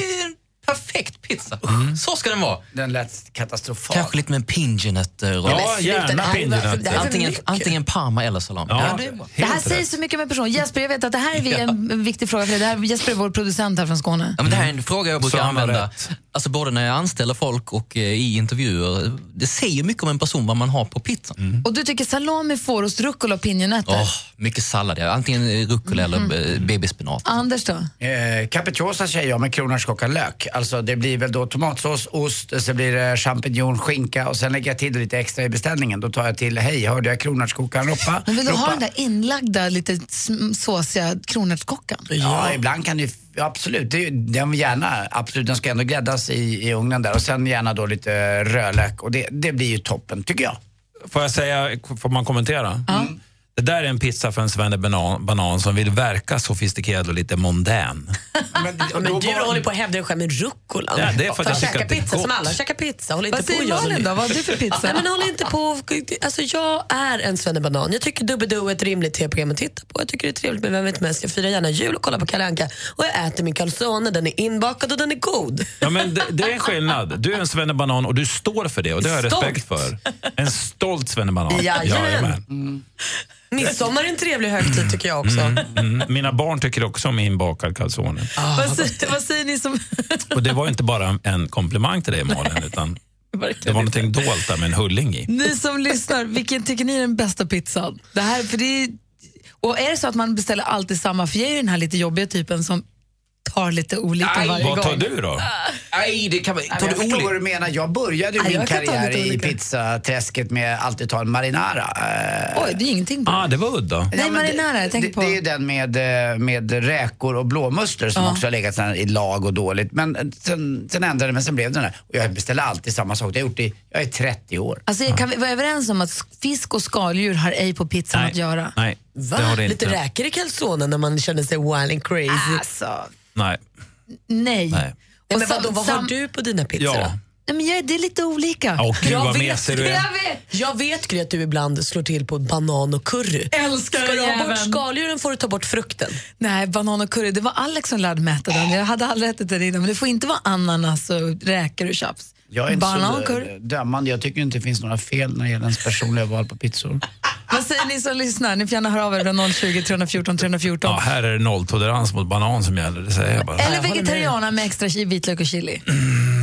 Perfekt pizza. Så ska den vara. Den lät katastrofal. Kanske lite med pinjenötter. och- Ja, gärna pinjenötter. Antingen-. Antingen parma eller salami. Ja, det. Det här säger så mycket om en person. Jesper, jag vet att det här är en en viktig fråga för dig. Det här, Jesper är vår producent här från Skåne. Ja, men det här är en fråga jag brukar använda. rätt. Alltså både när jag anställer folk och eh, i intervjuer. Det säger mycket om en person vad man har på pizzan. Och du tycker salami, fårost, rucola och pinjenötter. Åh, mycket sallad. ja. Antingen rucola Mhm. eller eh, babyspenat. Anders då? Eh, capricciosa säger jag med kronärtskocka lök. Alltså det blir väl då tomatsås, ost, så blir det champinjon, skinka och sen lägger jag till lite extra i beställningen. Då tar jag till, hej hörde jag kronärtskocka en roppa? Men vill du ha den där inlagda, lite såsiga kronärtskockan? Ja, ibland kan det ja, absolut. Det, den gärna, absolut, den ska ändå gräddas i, i ugnen där och sen gärna då lite rödlök och det, det blir ju toppen tycker jag. Får jag säga, får man kommentera? Mm. Det där är en pizza för en svenne banan, banan som vill verka sofistikerad och lite mondän. Men, Ja, men du håller på att hävda dig själv med rucolan. Ja, det är för att jag tycker käka att det är pizza gott. som alla käkar pizza. Håll inte Vad på säger Malin då? Vad har du för pizza? Nej, men håll inte på. Alltså, jag är en svennebanan. Jag tycker Doobidoo är ett rimligt tv-program att titta på. Jag tycker det är trevligt med Vem vet mest. Jag firar gärna jul och kollar på Kalle Anka. Och jag äter min calzone. Den är inbakad och den är god. Ja, men det, det är en skillnad. Du är en svennebanan och du står för det och det har jag Stolt. respekt för. En stolt svennebanan. Jajamän. Midsommar är en trevlig högtid tycker jag också. Mm, mm. Mina barn tycker också om inbakad calzone. vad, säger, vad säger ni som... Och det var inte bara en komplimang till dig Malin, utan det var någonting dolt där med en hulling i. Ni som lyssnar, vilken tycker ni är den bästa pizzan? Det här, för det är, och är det så att man beställer alltid samma, för jag är ju den här lite jobbiga typen som tar lite olika varje gång. Vad tar du då? Nej, det kan man... Men jag förstår vad du menar. Jag började ju min karriär lite i pizzaträsket med att alltid ta en marinara. Eh, Oj, det är ingenting på Ah, det var udda. Nej, Ja, marinara, jag det, tänker på... det är den med, eh, med räkor och blåmusslor som Ja. också har legat i lag och dåligt. Men eh, sen, sen ändrade det, men sen blev det den här. Och jag beställer alltid samma sak. Det har jag gjort i, jag är 30 år. Alltså, kan vi vara överens om att fisk och skaldjur har ej på pizzan att göra? Nej, Va? det har det Lite inte. räkor i calzone när man känner sig wild and crazy. Alltså, Nej. nej. Nej. Ja, men vadå, vad har du på dina pizzor Ja. Nej, men jag, det är lite olika. Åh, gud, Jag vet. Jag vet! Jag vet Gry, att du ibland slår till på banan och curry. Älskar Ska du ha bort skaldjuren får du ta bort frukten. Nej, banan och curry, det var Alex som lärde mig äta den. Jag hade aldrig ätit den innan, men det får inte vara ananas och räkor och tjafs. Jag är inte Banan så och curry. dömande. Jag tycker inte det finns några fel när det gäller ens personliga val på pizzor. Vad säger ni som lyssnar? Ni får gärna höra av er på 020 314 314. Ja, här är det nolltolerans mot banan som gäller, det säger jag bara. Eller vegetariana med extra vitlök och chili.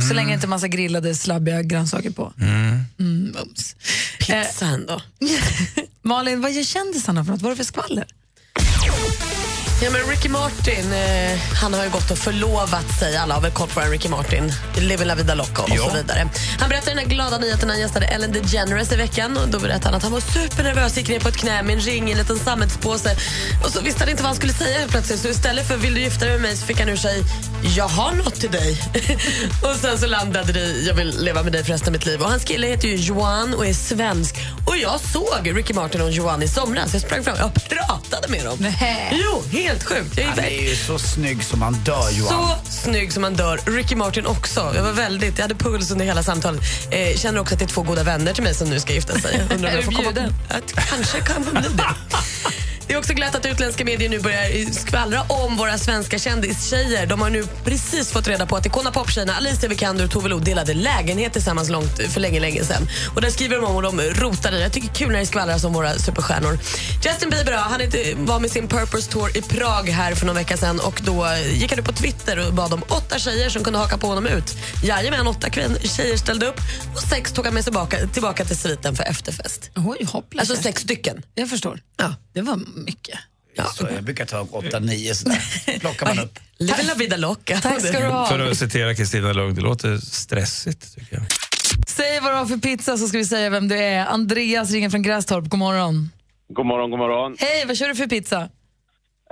Så länge det inte är massa grillade slabbiga grönsaker på. Mm. Mm, mums. Pizzan då? Malin, vad gör kändisarna för något? Vad är det för skvaller? Ja, men Ricky Martin eh, han har ju gått och förlovat sig. Alla har väl koll på en Ricky Martin. Living la vida loca och Ja. så vidare. Han berättade den här glada nyheten när han gästade Ellen DeGeneres i veckan. Och då berättade han att han var supernervös, gick ner på ett knä med en ring i en liten sammetspåse. Och så visste han inte vad han skulle säga plötsligt. Så istället för vill du gifta dig med mig så fick han ur sig jag har något till dig. och sen så landade det i jag vill leva med dig för resten av mitt liv. Och hans kille heter ju Johan och är svensk. Och jag såg Ricky Martin och Johan i somras. Jag sprang fram och pratade med dem. Jo, helt sjukt. Jag Han är ju så snygg som man dör Johan. så snygg som man dör. Ricky Martin också. Jag var väldigt, jag hade puls under hela samtalet. Eh, känner också att det är två goda vänner till mig som nu ska gifta sig. Undrar om Är jag får komma? Att, kanske kan man bli det. Det är också glatt att utländska medier nu börjar skvallra om våra svenska kändistjejer. De har nu precis fått reda på att Icona Pop-tjejerna Alicia Vikander och Tove Lo delade lägenhet tillsammans långt för länge, länge sedan. Och där skriver de om och de rotar i. Jag tycker kul när det skvallras om våra superstjärnor. Justin Bieber då, han var med sin Purpose Tour i Prag här för någon vecka sedan och då gick han ut på Twitter och bad om åtta tjejer som kunde haka på honom ut. Jajamän, åtta tjejer ställde upp och sex tog han med sig tillbaka, tillbaka till sviten för efterfest. Oj, hopplöst. Alltså sex stycken. Jag förstår. Ja. Det var mycket. Så jag brukar ta åtta, nio sådär. plockar man upp. Live la vida loca. Tack ska du ha. För att citera Kristina Lugn, det låter stressigt tycker jag. Säg vad du har för pizza så ska vi säga vem du är. Andreas ringer från Grästorp. God morgon. God morgon, god morgon. Hej, vad kör du för pizza?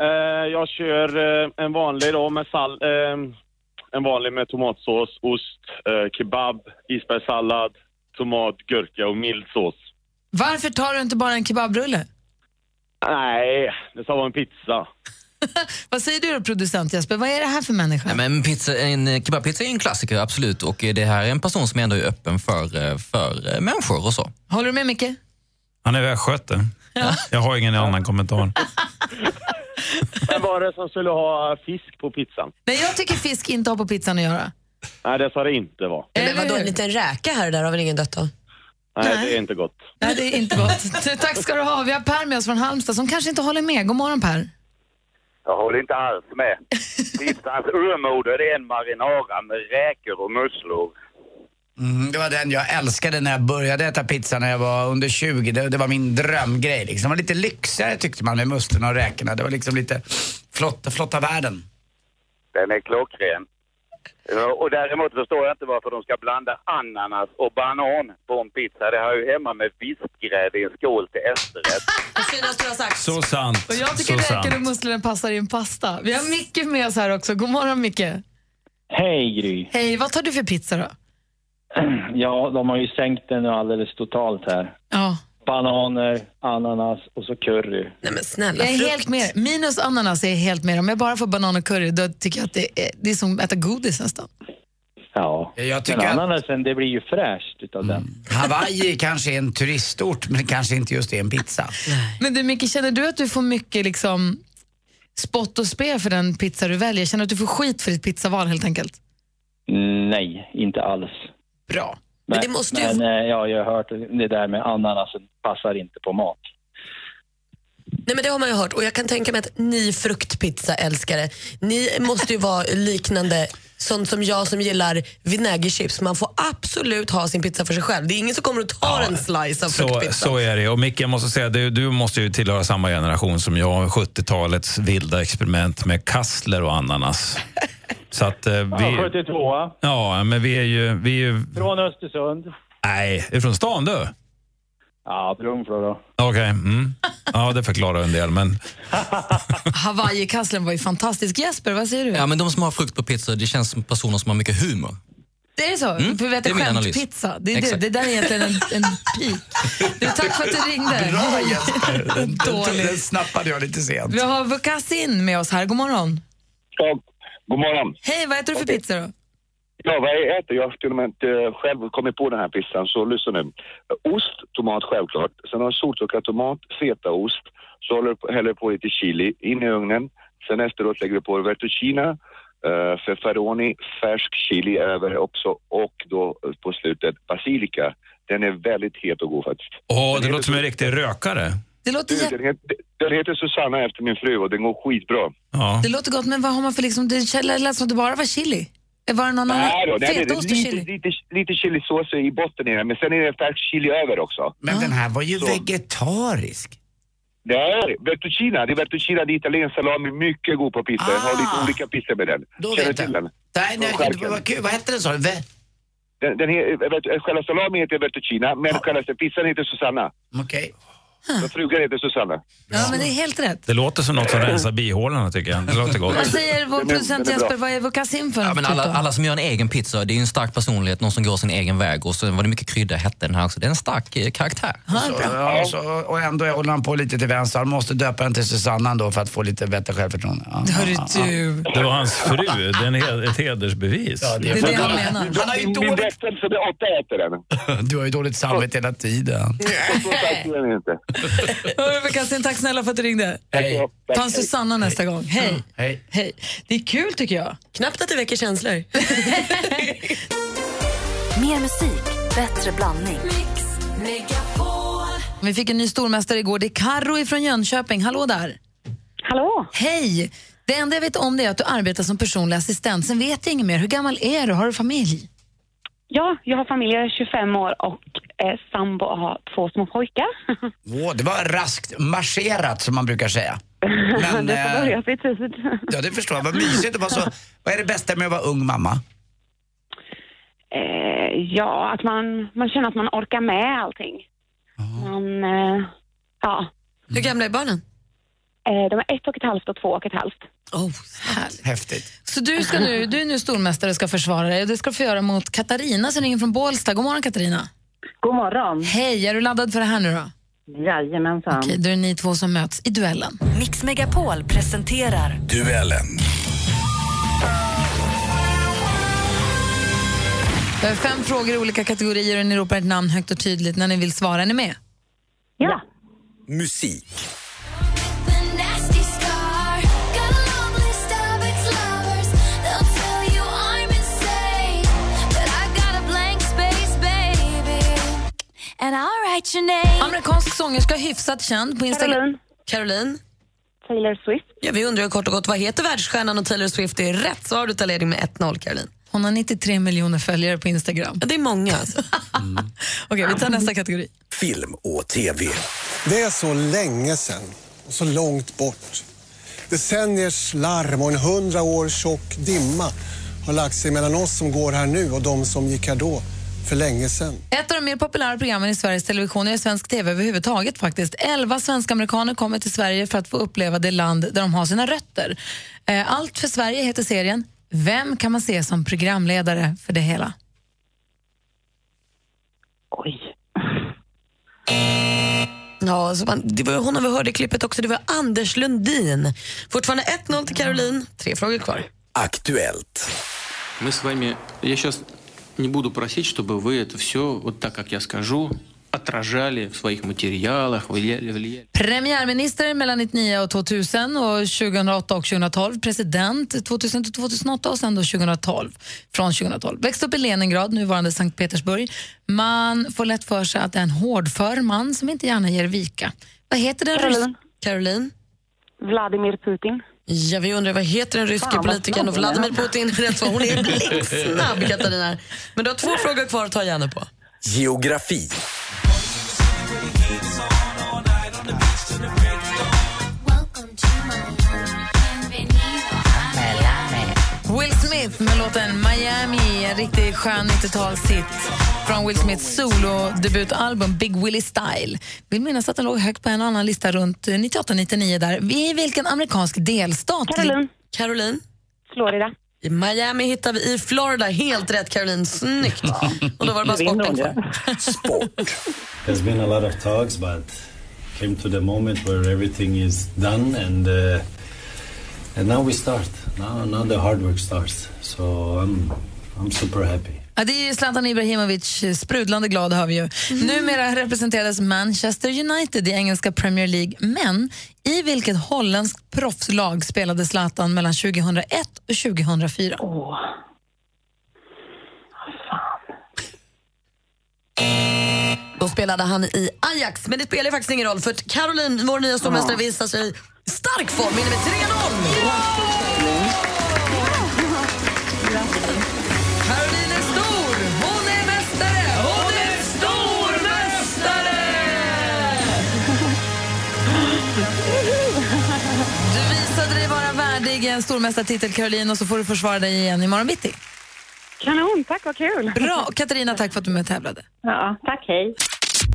Eh, jag kör eh, en vanlig då med sall, eh, en vanlig med tomatsås, ost, eh, kebab, isbergssallad, tomat, gurka och mild sås. Varför tar du inte bara en kebabrulle? Nej, det ska vara en pizza. Vad säger du då, producent Jesper? Vad är det här för människa? Nej, men pizza, en eh, kebabpizza är en klassiker, absolut. Och eh, det här är en person som ändå är öppen för, eh, för människor och så. Håller du med Micke? Han är västgöte. Jag har ingen annan kommentar. Vem var det som skulle ha fisk på pizzan? Nej, jag tycker fisk inte har på pizzan att göra. Nej, det ska det inte vara. Men vadå, en liten räka här och där har väl ingen dött av? Nej, det är inte gott. Nej, det är inte gott. Tack ska du ha. Vi har Per med oss från Halmstad som kanske inte håller med. God morgon Per. Jag håller inte alls med. Pizzans urmoder det är en marinara med räkor och musslor. Mm, det var den jag älskade när jag började äta pizza när jag var under 20. Det, det var min drömgrej. Liksom. Det var lite lyxigare tyckte man med musslorna och räkorna. Det var liksom lite flotta, flotta världen. Den är klockren. Ja, Och däremot förstår jag inte varför de ska blanda ananas och banan på en pizza. Det har ju hemma med fiskgrädde i en skål till efterrätt. Det finaste du har sagt. Så sant. Och jag tycker så räkor och sant. musslorna passar i en pasta. Vi har Micke med oss här också. God morgon Micke. Hej Gry. Hej, vad tar du för pizza då? Ja, de har ju sänkt den nu alldeles totalt här. Ja. Bananer, ananas och så curry. Nej men snälla, Jag är frukt. helt med. Minus ananas är jag helt med. Om jag bara får banan och curry då tycker jag att det är, det är som att äta godis nästan. Ja, Jag tycker men att- ananasen det blir ju fräscht utav den. Hawaii kanske är en turistort men kanske inte just är en pizza. Men du Micke, känner du att du får mycket liksom spott och spe för den pizza du väljer? Känner du att du får skit för ditt pizzaval helt enkelt? Nej, inte alls. Bra. Men, det måste ju- men eh, ja, jag har hört det där med ananasen passar inte på mat. Nej men det har man ju hört och jag kan tänka mig att ni fruktpizza-älskare, ni måste ju vara liknande sånt som jag som gillar vinägerchips. Man får absolut ha sin pizza för sig själv. Det är ingen som kommer och tar en slice av Så, fruktpizza. så är det. Och Micke, jag måste säga, du, du måste ju tillhöra samma generation som jag, 70-talets vilda experiment med kassler och ananas. Så att eh, vi... Ja, 72 Ja, men vi är ju... Vi är ju från Östersund. nej, är från stan du? Ja, Brunflo då. Okej. Mm. Ja, det förklarar en del. Men Hawaii-kasslen var ju fantastisk. Jesper, vad säger du? Ja, men de som har frukt på pizza, det känns som personer som har mycket humor. Det är så? Mm, För vi det äter är min analys. skämtpizza. Det, är det, där är egentligen en, en peak. Du, tack för att du ringde. Bra Jesper! Den, den, den snappade jag lite sent. Vi har Vukasin med oss här. God morgon. Ja, god morgon. Hej, vad äter du för pizza då? Ja, vad jag äter? Jag har till och med inte själv kommit på den här pizzan, så lyssna nu. Ost, tomat självklart. Sen har jag soltorkad tomat, fetaost. Så håller du på- häller du på lite chili in i ugnen. Sen efteråt lägger du på vertuccina, uh, fefaroni, färsk chili över också och då eh, på slutet basilika. Den är väldigt het och god faktiskt. åh, det låter som en riktig rökare. Det låter, Du, jä- den, heter, den heter Susanna efter min fru och den går skitbra. Ja. det låter gott, men vad har man för liksom... Det känns- lät som att det bara var chili. Var det någon annan? Nej då, nej, det är Fetaost och lite, chili? lite, lite chilisås i botten i den, men sen är det färsk chili över också. Men den här var ju vegetarisk. Det är Bertuccina, det är Bertuccina, det är italiensk salami, mycket god på pizza. Jag har lite Ah. olika pizzor med den. Då Känner vet du till jag. den? Nej, nej, vad kul. Vad hette den sa du? Ve- Den, den själva salami heter Bertuccina, men själva pizzan heter Susanna. Okej. Så frugan heter Susanna. Ja, men det är helt rätt. Det låter som något som rensar bihålorna tycker jag. Det låter gott. Vad säger vår producent. Jesper? Vad är Vukasin för Ja, men typ alla, då? alla som gör en egen pizza, det är ju en stark personlighet, någon som går sin egen väg. Och så var det mycket krydda, hette den här också. Det är en stark eh, karaktär. Så, ja, så, och ändå håller han på lite till vänster. Han måste döpa den till Susanna ändå för att få lite bättre självförtroende. Ja, Hörru ja, ja. du. Det var hans fru. Det är en he- ett hedersbevis. Ja, Det är det han menar. Han har ju Min dåligt, rättelse, det är åtta äter den. du har ju dåligt samvete hela tiden. Så Vukasin, tack snälla för att du ringde. Hej. Ta en Susanna nästa gång. Hej. Hej. Hej. Det är kul tycker jag. Knappt att det väcker känslor. Mer musik, bättre blandning. Vi fick en ny stormästare igår. Det är Karo från Jönköping. Hallå där. Hallå? Hej. Det enda jag vet om det är att du arbetar som personlig assistent. Sen vet jag inget mer. Hur gammal är du? Har du familj? Ja, jag har familj, jag är 25 år och är sambo och har två små pojkar. Åh, det var raskt marscherat som man brukar säga. Men, det får eh, börja sitt huset. Ja, det förstår jag. Vad mysigt att vara så. Vad är det bästa med att vara ung mamma? Eh, ja, att man, man känner att man orkar med allting. Man, eh, ja. Hur gamla är barnen? Eh, de är ett och ett halvt och två och ett halvt. Oh, Häftigt. Så du, ska nu, du är nu stormästare och ska försvara dig. Och det ska du få göra mot Katarina som ringer från Bålsta. God morgon Katarina. God morgon. Hej, är du laddad för det här nu då? Jajamensan. Okej, då är det ni två som möts i duellen. Mix Megapol presenterar Duellen. Vi har fem frågor i olika kategorier och ni ropar ett namn högt och tydligt när ni vill svara. Är ni med? Ja. Musik. Write your name. Amerikansk sångerska, hyfsat känd på Instagram. Caroline. Taylor Swift. Ja, vi undrar kort och gott, vad heter världsstjärnan och Taylor Swift? Det är rätt svar. Du tar ledning med 1-0, Caroline. Hon har 93 miljoner följare på Instagram. Ja, det är många. Alltså. Okej, vi tar nästa kategori. Film och TV. Det är så länge sedan och så långt bort. Decenniers larm och en hundra år tjock dimma har lagt sig mellan oss som går här nu och de som gick här då för länge sedan. Ett av de mer populära programmen i Sveriges Television och i svensk TV överhuvudtaget faktiskt. Elva svenska amerikaner kommer till Sverige för att få uppleva det land där de har sina rötter. Eh, Allt för Sverige heter serien. Vem kan man se som programledare för det hela? Ja, så man, det var ju honom vi hörde i klippet också. Det var Anders Lundin. Fortfarande 1-0 till Caroline. Tre frågor kvar. Aktuellt. Мы с вами... Я сейчас не буду просить, чтобы вы это все, вот так, как я скажу, отражали в своих материалах, влияли, влияли. Premiärminister mellan 1999 och 2000 och 2008 och 2012. President 2000 till 2008 och sen då 2012. Från 2012. Växte upp i Leningrad, nuvarande Sankt Petersburg. Man får lätt för sig att det är en hårdför man som inte gärna ger vika. Vad heter den Caroline. rysk- Caroline? Vladimir Putin. Ja, vi undrar vad heter den ryske politikern och snabb hon är. Vladimir Putin är rätt svar. Hon är blixtsnabb, Katarina. Men du har två frågor kvar att ta gärna på. Geografi. Smith med låten Miami, en riktigt skön 90-talshit från Will Smiths solodebutalbum Big Willie Style. Vill minnas att den låg högt på en annan lista runt 98-99 där. I vilken amerikansk delstat? Caroline. Caroline? Florida. I Miami hittar vi i Florida. Helt rätt, Caroline. Snyggt. Och då var det bara sporten kvar. There's been a lot of talks, but came to the moment where everything is done, and uh, and now we start. Now, now the hard work starts. So I'm I'm super happy. Ja, det är ju Zlatan Ibrahimovic, sprudlande glad hör vi ju. Numera representeras Manchester United i engelska Premier League, men i vilket holländskt proffslag spelade Zlatan mellan 2001 och 2004? Då spelade han i Ajax, men det spelar ju faktiskt ingen roll för Caroline, vår nya stormästare, visar sig i stark form. Vinner med 3-0! Caroline är stor! Hon är mästare! Hon är stormästare! Du visade dig vara värdig en stormästartitel, Caroline, och så får du försvara dig igen imorgon bitti. Kanon, tack vad kul. Bra. Och Katarina, tack för att du med tävlade. Ja, tack, hej.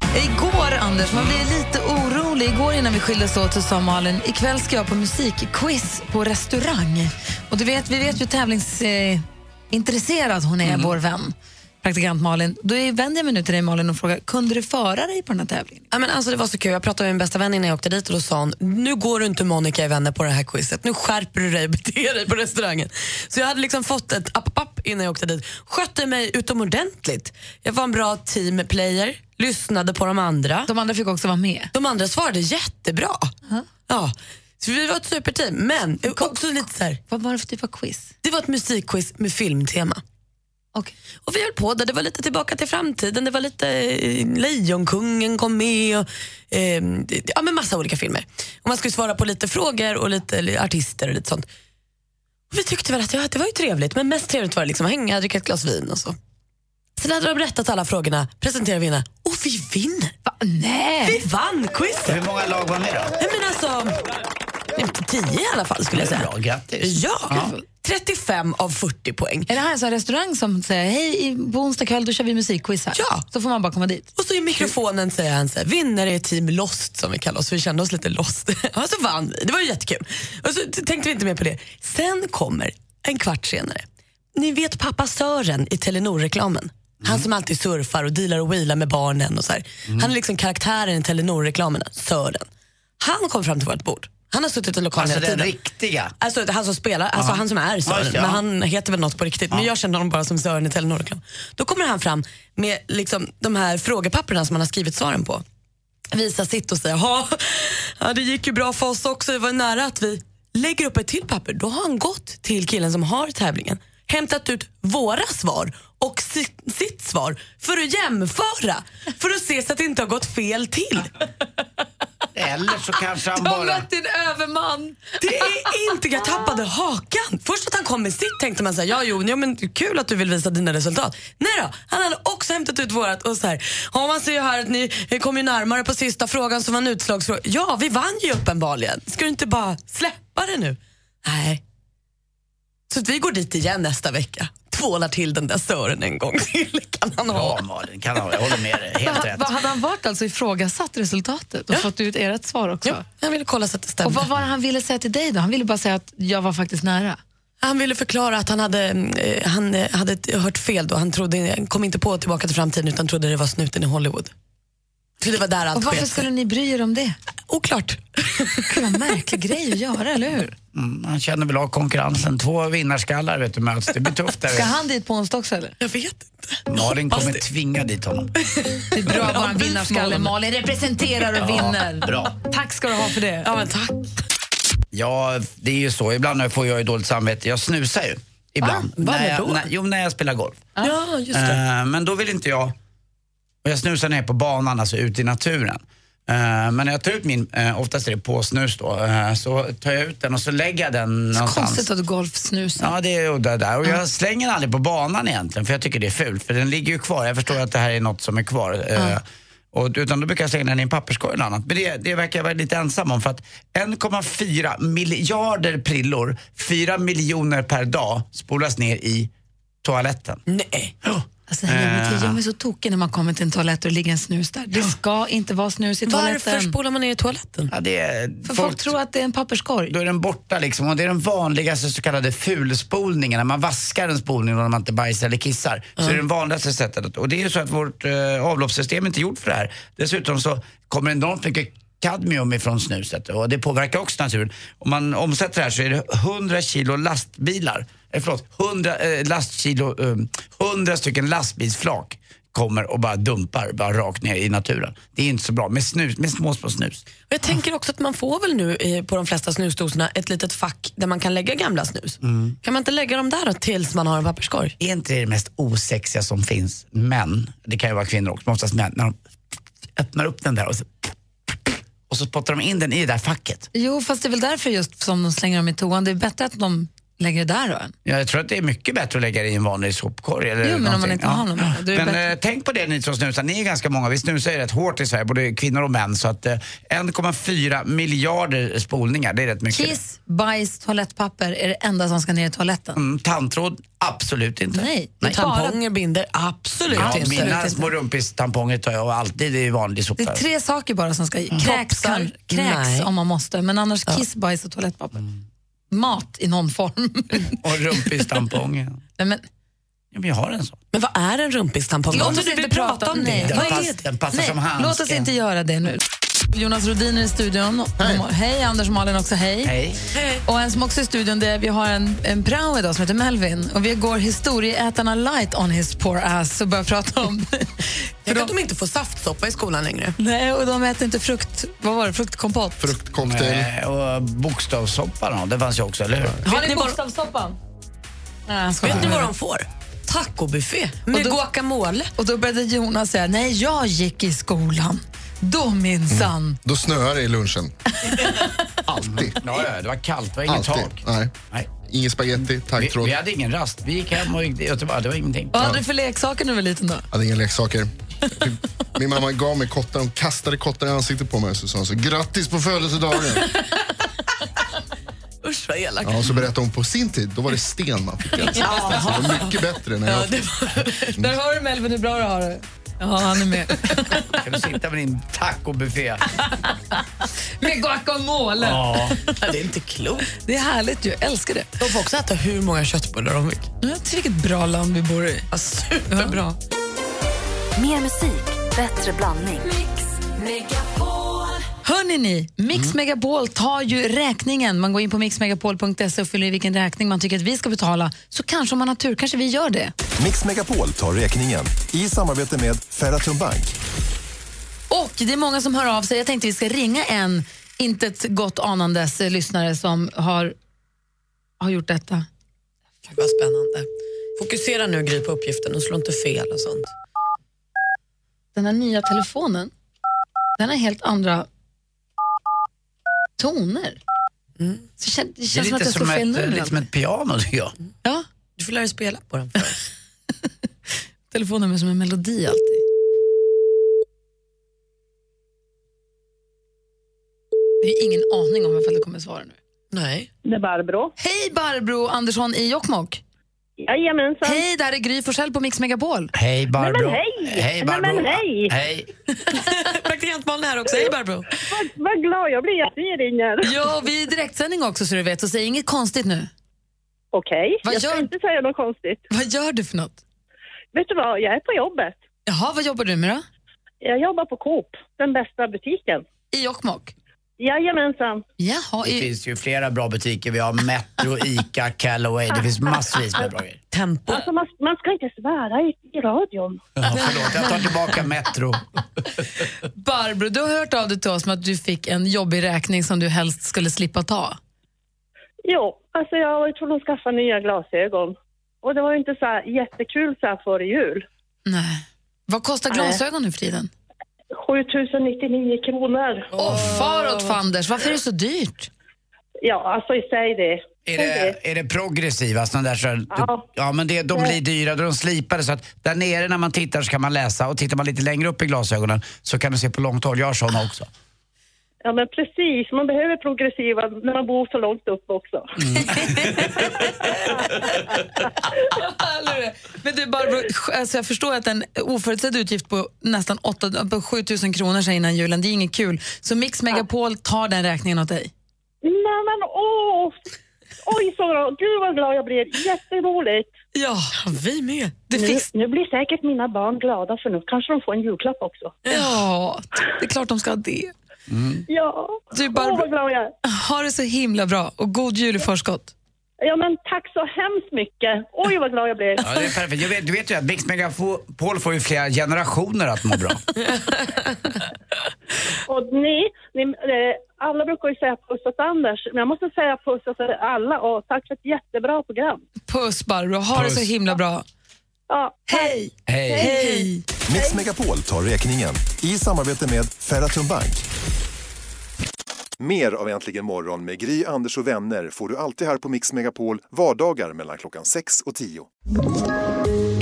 Igår, Anders, man blev lite orolig. Igår innan vi skildes åt så sa Malin, ikväll ska jag på musikquiz på restaurang. Och du vet, vi vet ju tävlingsintresserad eh, hon är, vår vän. Praktikant Malin. Då är- vänder jag mig nu till dig Malin och frågar, kunde du föra dig på den här tävlingen? Ja, men alltså, det var så kul. Jag pratade med min bästa vän innan jag åkte dit och då sa hon, nu går du inte Monica i vänner på det här quizet. Nu skärper du dig och beter dig på restaurangen. Så jag hade liksom fått ett app-app innan jag åkte dit. Skötte mig utomordentligt. Jag var en bra teamplayer, lyssnade på de andra. De andra fick också vara med? De andra svarade jättebra. Ja. Så vi var ett superteam. Men också lite så här, Vad var det för typ av quiz? Det var ett musikquiz med filmtema. Och vi höll på där. Det var lite Tillbaka till framtiden, det var lite eh, Lejonkungen kom med och eh, ja, men massa olika filmer. Och man skulle svara på lite frågor och lite eller, artister och lite sånt. Och vi tyckte väl att ja, det var ju trevligt, men mest trevligt var det liksom att hänga, dricka ett glas vin och så. Sen hade de berättat alla frågorna, presenterar vinnare och vi vinner! nej! Vi vann quizet! Hur många lag var med då? Jag menar alltså, tio i alla fall skulle jag säga. bra, grattis. Ja, Ja. 35 av 40 poäng. Är det här en restaurang som säger, hej, i- på onsdag kväll då kör vi musikquiz här? Ja. Så får man bara komma dit. Och så i mikrofonen säger han så här, vinnare är team Lost som vi kallar oss, vi kände oss lite lost. och så vann vi, det var ju jättekul. Och så tänkte vi inte mer på det. Sen kommer en kvart senare, ni vet pappa Sören i Telenor-reklamen? Han som alltid surfar och dealar och wheelar med barnen och så här. Han är liksom karaktären i Telenor-reklamerna, Sören. Han kom fram till vårt bord. Han har suttit i lokalen Alltså hela den tiden. riktiga? Alltså han som spelar, alltså Aha. han som är Ja, Sören. det, men ja. han heter väl något på riktigt. Men jag känner honom bara som Sören i Telenor-reklam. Då kommer han fram med liksom, de här frågepapperna som han har skrivit svaren på. Visar sitt och säger, "Ja, ja det gick ju bra för oss också, det var nära att vi lägger upp ett till papper. Då har han gått till killen som har tävlingen, hämtat ut våra svar och sitt, sitt svar för att jämföra. För att se så att det inte har gått fel till. Eller så kanske han Du har bara... mött din överman. Det är inte, jag tappade hakan. Först att han kom med sitt tänkte man så här, ja jo, ja, men kul att du vill visa dina resultat. Nej då, han hade också hämtat ut vårat och så här, ja man ser ju här att ni kom ju närmare på sista frågan som var en utslagsfråga. Ja, vi vann ju uppenbarligen. Ska du inte bara släppa det nu? Nej. Så att vi går dit igen nästa vecka. Tvålar till den där Sören en gång till. Kan han ha. Ja, Malin, kan han ha. Jag håller med dig. Helt Vad, rätt. vad hade han varit alltså ifrågasatt resultatet och fått ut ert svar också? Ja, jag ville kolla så att det stämde. Och vad var det han ville säga till dig då? Han ville bara säga att jag var faktiskt nära. Han ville förklara att han hade, eh, han eh, hade hört fel då. Han trodde, kom inte på Tillbaka till framtiden utan trodde det var snuten i Hollywood. Så det var där allt Och varför skulle ni bry er om det? Oklart. Gud, vad märklig grej att göra, eller hur? Mm, han känner väl av konkurrensen. Två vinnarskallar vet du, möts. Det blir tufft där. Ska han dit på onsdag också eller? Jag vet Malin kommer tvinga dit honom. Det är bra att vara en vinnarskalle. Malin representerar och Ja, vinner. bra. Tack ska du ha för det. Ja, men tack. Ja, det är ju så. Ibland får jag ju dåligt samvete. Jag snusar ju. Ibland. Va? Vad när är jag, då? när, jo, när jag spelar golf. Ja, just det. Eh, men då vill inte jag... Och jag snusar ner på banan, alltså ute i naturen. Eh, men när jag tar ut min, uh, oftast är det påsnus då, eh, så tar jag ut den och så lägger jag den Så någonstans. konstigt att du golfsnusar. Ja, det är udda där. Och jag slänger den aldrig på banan egentligen, för jag tycker det är fult. För den ligger ju kvar. Jag förstår att det här är något som är kvar. Och, utan då brukar jag slänga den i en papperskorg eller annat. Men det, det verkar jag vara lite ensam om. För att 1,4 miljarder prillor, 4 miljoner per dag, spolas ner i toaletten. Nej. Alltså, jag, Eh. jag gör mig så tokig när man kommer till en toalett och det ligger en snus där. Det ska inte vara snus i toaletten. Varför spolar man ner i toaletten? Ja, det är, För folk tror att det är en papperskorg. Då är den borta liksom. Och det är den vanligaste så kallade fulspolningen. När man vaskar en spolning när man inte bajsar eller kissar. Så är det den vanligaste sättet. Och det är ju så att vårt eh, avloppssystem är inte gjort för det här. Dessutom så kommer enormt mycket kadmium ifrån snuset och det påverkar också naturen. Om man omsätter det här så är det 100 kilo lastbilar, eh, förlåt, 100 eh, lastkilo, eh, 100 stycken lastbilsflak kommer och bara dumpar bara rakt ner i naturen. Det är inte så bra med, snus, med små, små snus. Och jag tänker också att man får väl nu eh, på de flesta snusdoserna ett litet fack där man kan lägga gamla snus. Kan man inte lägga dem där då tills man har en papperskorg? Är inte det det mest osexiga som finns? Men, det kan ju vara kvinnor också, men oftast män, när de öppnar upp den där och så, och så spottar de in den i det där facket. Jo, fast det är väl därför just som de slänger dem i toan. Det är bättre att de lägger det där då. än- Ja, Jag tror att det är mycket bättre att lägga det i en vanlig sopkorg. Eller Jo, men om man någonting. inte har någon det Men bättre. eh, tänk på det ni som snusar, ni är ganska många. Vi snusar ju rätt hårt i Sverige, både kvinnor och män. Så att eh, 1,4 miljarder spolningar, det är rätt mycket. Kiss, bajs, toalettpapper är det enda som ska ner i toaletten. Mm, tandtråd, absolut inte. Nej, Nej. Tamponger, binder, absolut Ja, inte. mina små rumpis-tamponger tar jag alltid i vanlig Det sopa. är tre saker bara som ska i. Kräks, kan, kräks Nej. om man måste, men annars kiss, bajs och toalettpapper. Mat i någon form. Och rumpis-tamponger. Nej, men, Ja, men jag har en sån. Men vad är en rumpistampong? Låt Om oss inte prata om det. Den, Vad är pass, det? den passar Nej, som handske. låt oss inte göra det nu. Jonas Rodin är i studion. Hej, hej Anders och Malin också, hej. Hej. Och en som också är i studion, det är, vi har en, en prao idag som heter Melvin. Och vi går historieätarna light on his poor ass och börjar prata om... Jag att de inte får saftsoppa i skolan längre. Nej, och de äter inte frukt... Vad var det? Fruktkompott? Fruktcocktail. Eh, och bokstavssoppa då, det fanns ju också, eller hur? Har ni bokstavssoppan? Nej, Vet ni vad de får? Tacobuffé med Och då- guacamole. Och då började Jonas säga, nej jag gick i skolan. Då minsann. Då snöar det i lunchen. Alltid. Ja, ja, det var kallt, det var inget Alltid. tak. Nej. Nej. Ingen spaghetti, Vi, taggtråd. vi hade ingen rast. Vi gick hem och gick. Det var ingenting. Vad hade du för leksaker när du var liten då? hade inga leksaker. Min mamma gav mig kottar, hon kastade kottar i ansiktet på mig och så sa hon så grattis på födelsedagen. Usch vad elak. Ja, och så berättade hon på sin tid, då var det sten man fick äta. Så det var mycket bättre när jag Där hör du Melvin hur bra du har det. Ja, han är med. Kan du sitta med din tacobuffé? med guacamole. Ja. Det är inte klokt. Det är härligt ju, jag älskar det. De får också äta hur många köttbullar de vill. Ja, Vilket bra land vi bor i. Ja, superbra. Mer musik, bättre blandning. Hörni ni, Mix Megapol tar ju räkningen. Man går in på mixmegapol.se och fyller i vilken räkning man tycker att vi ska betala. Så kanske om man har tur kanske vi gör det. Mix Megapol tar räkningen i samarbete med Ferratum Bank. Och det är många som hör av sig. Jag tänkte vi ska ringa en inte ett gott anandes eh, lyssnare som har, har gjort detta. Gud vad spännande. Fokusera nu Gry på uppgiften och slå inte fel och sånt. Den här nya telefonen, den har helt andra toner. Så kän- det Det känns är som att jag som, fel ett, nummer. lite som ett piano tycker jag. Ja. Du får lära dig spela på den för oss. Telefonen är som en melodi alltid. Det är ingen aning om ifall det kommer svara nu. Nej. Det är Barbro. Hej Barbro Andersson i Jokkmokk. Jajamensan. Hej, det här är Gry Forssell på Mix Megapol. Hej Barbro. Nej, men hej. Hej Nej, Barbro. men hej. Hej. Praktikant Malin här också. Hej Barbro. Vad, vad glad jag blir att ni ringer. Ja, vi är direktsändning också så du vet, så säg inget konstigt nu. Okej, Vad jag ska gör- inte säga något konstigt. Vad gör du för något? Vet du vad, jag är på jobbet. Jaha, vad jobbar du med då? Jag jobbar på Coop, den bästa butiken. I Jokkmokk? Jajamensan. Jaha, Det finns ju flera bra butiker. Vi har Metro, Ica, Callaway. Det finns massvis med bra grejer. Tempo. Alltså man, man ska inte svära i, i radion. Ja, förlåt, jag tar tillbaka Metro. Barbro, du har hört av dig till oss med att du fick en jobbig räkning som du helst skulle slippa ta. Jo, alltså jag var ju tvungen att skaffa nya glasögon. Och det var ju inte så här jättekul så här före jul. Nej. Vad kostar Nej. glasögon nu för tiden? 7099 kronor. Åh, far åt fanders, varför är det så dyrt? Ja, alltså i sig det. Är det, är det progressiva sådana där så, Ja. ja men det, de blir dyra, de slipade så att där nere när man tittar så kan man läsa och tittar man lite längre upp i glasögonen så kan du se på långt håll. Jag har sådana också. Ja, men precis. Man behöver progressiva när man bor så långt upp också. Men du Barbro, alltså jag förstår att en oförutsedd utgift på nästan 8, på 7 000 kronor innan julen, det är inget kul. Så Mix Megapol tar den räkningen åt dig. Nej men åh! Oj, så bra. Gud vad glad jag blir. Jätteroligt. Ja, vi med. Det nu, finns... nu blir säkert mina barn glada för nu kanske de får en julklapp också. Ja, det är klart de ska ha det. Ja, Du Barbro, vad glad jag är. ha det så himla bra och god jul i förskott. Ja men tack så hemskt mycket. Oj vad glad jag blir. Ja, det är perfekt. Vet, du vet ju att Mix Megapol får ju flera generationer att må bra. Och ni, ni eh, alla brukar ju säga puss åt Anders, men jag måste säga puss åt alla och tack för ett jättebra program. Puss Barbro, ha det så Puss. himla bra. Ja, hej! Hej. Hej! Mix Megapol tar räkningen i samarbete med Ferratum Bank. Mer av Äntligen morgon med Gry, Anders och vänner får du alltid här på Mix Megapol vardagar mellan klockan 6 och 10.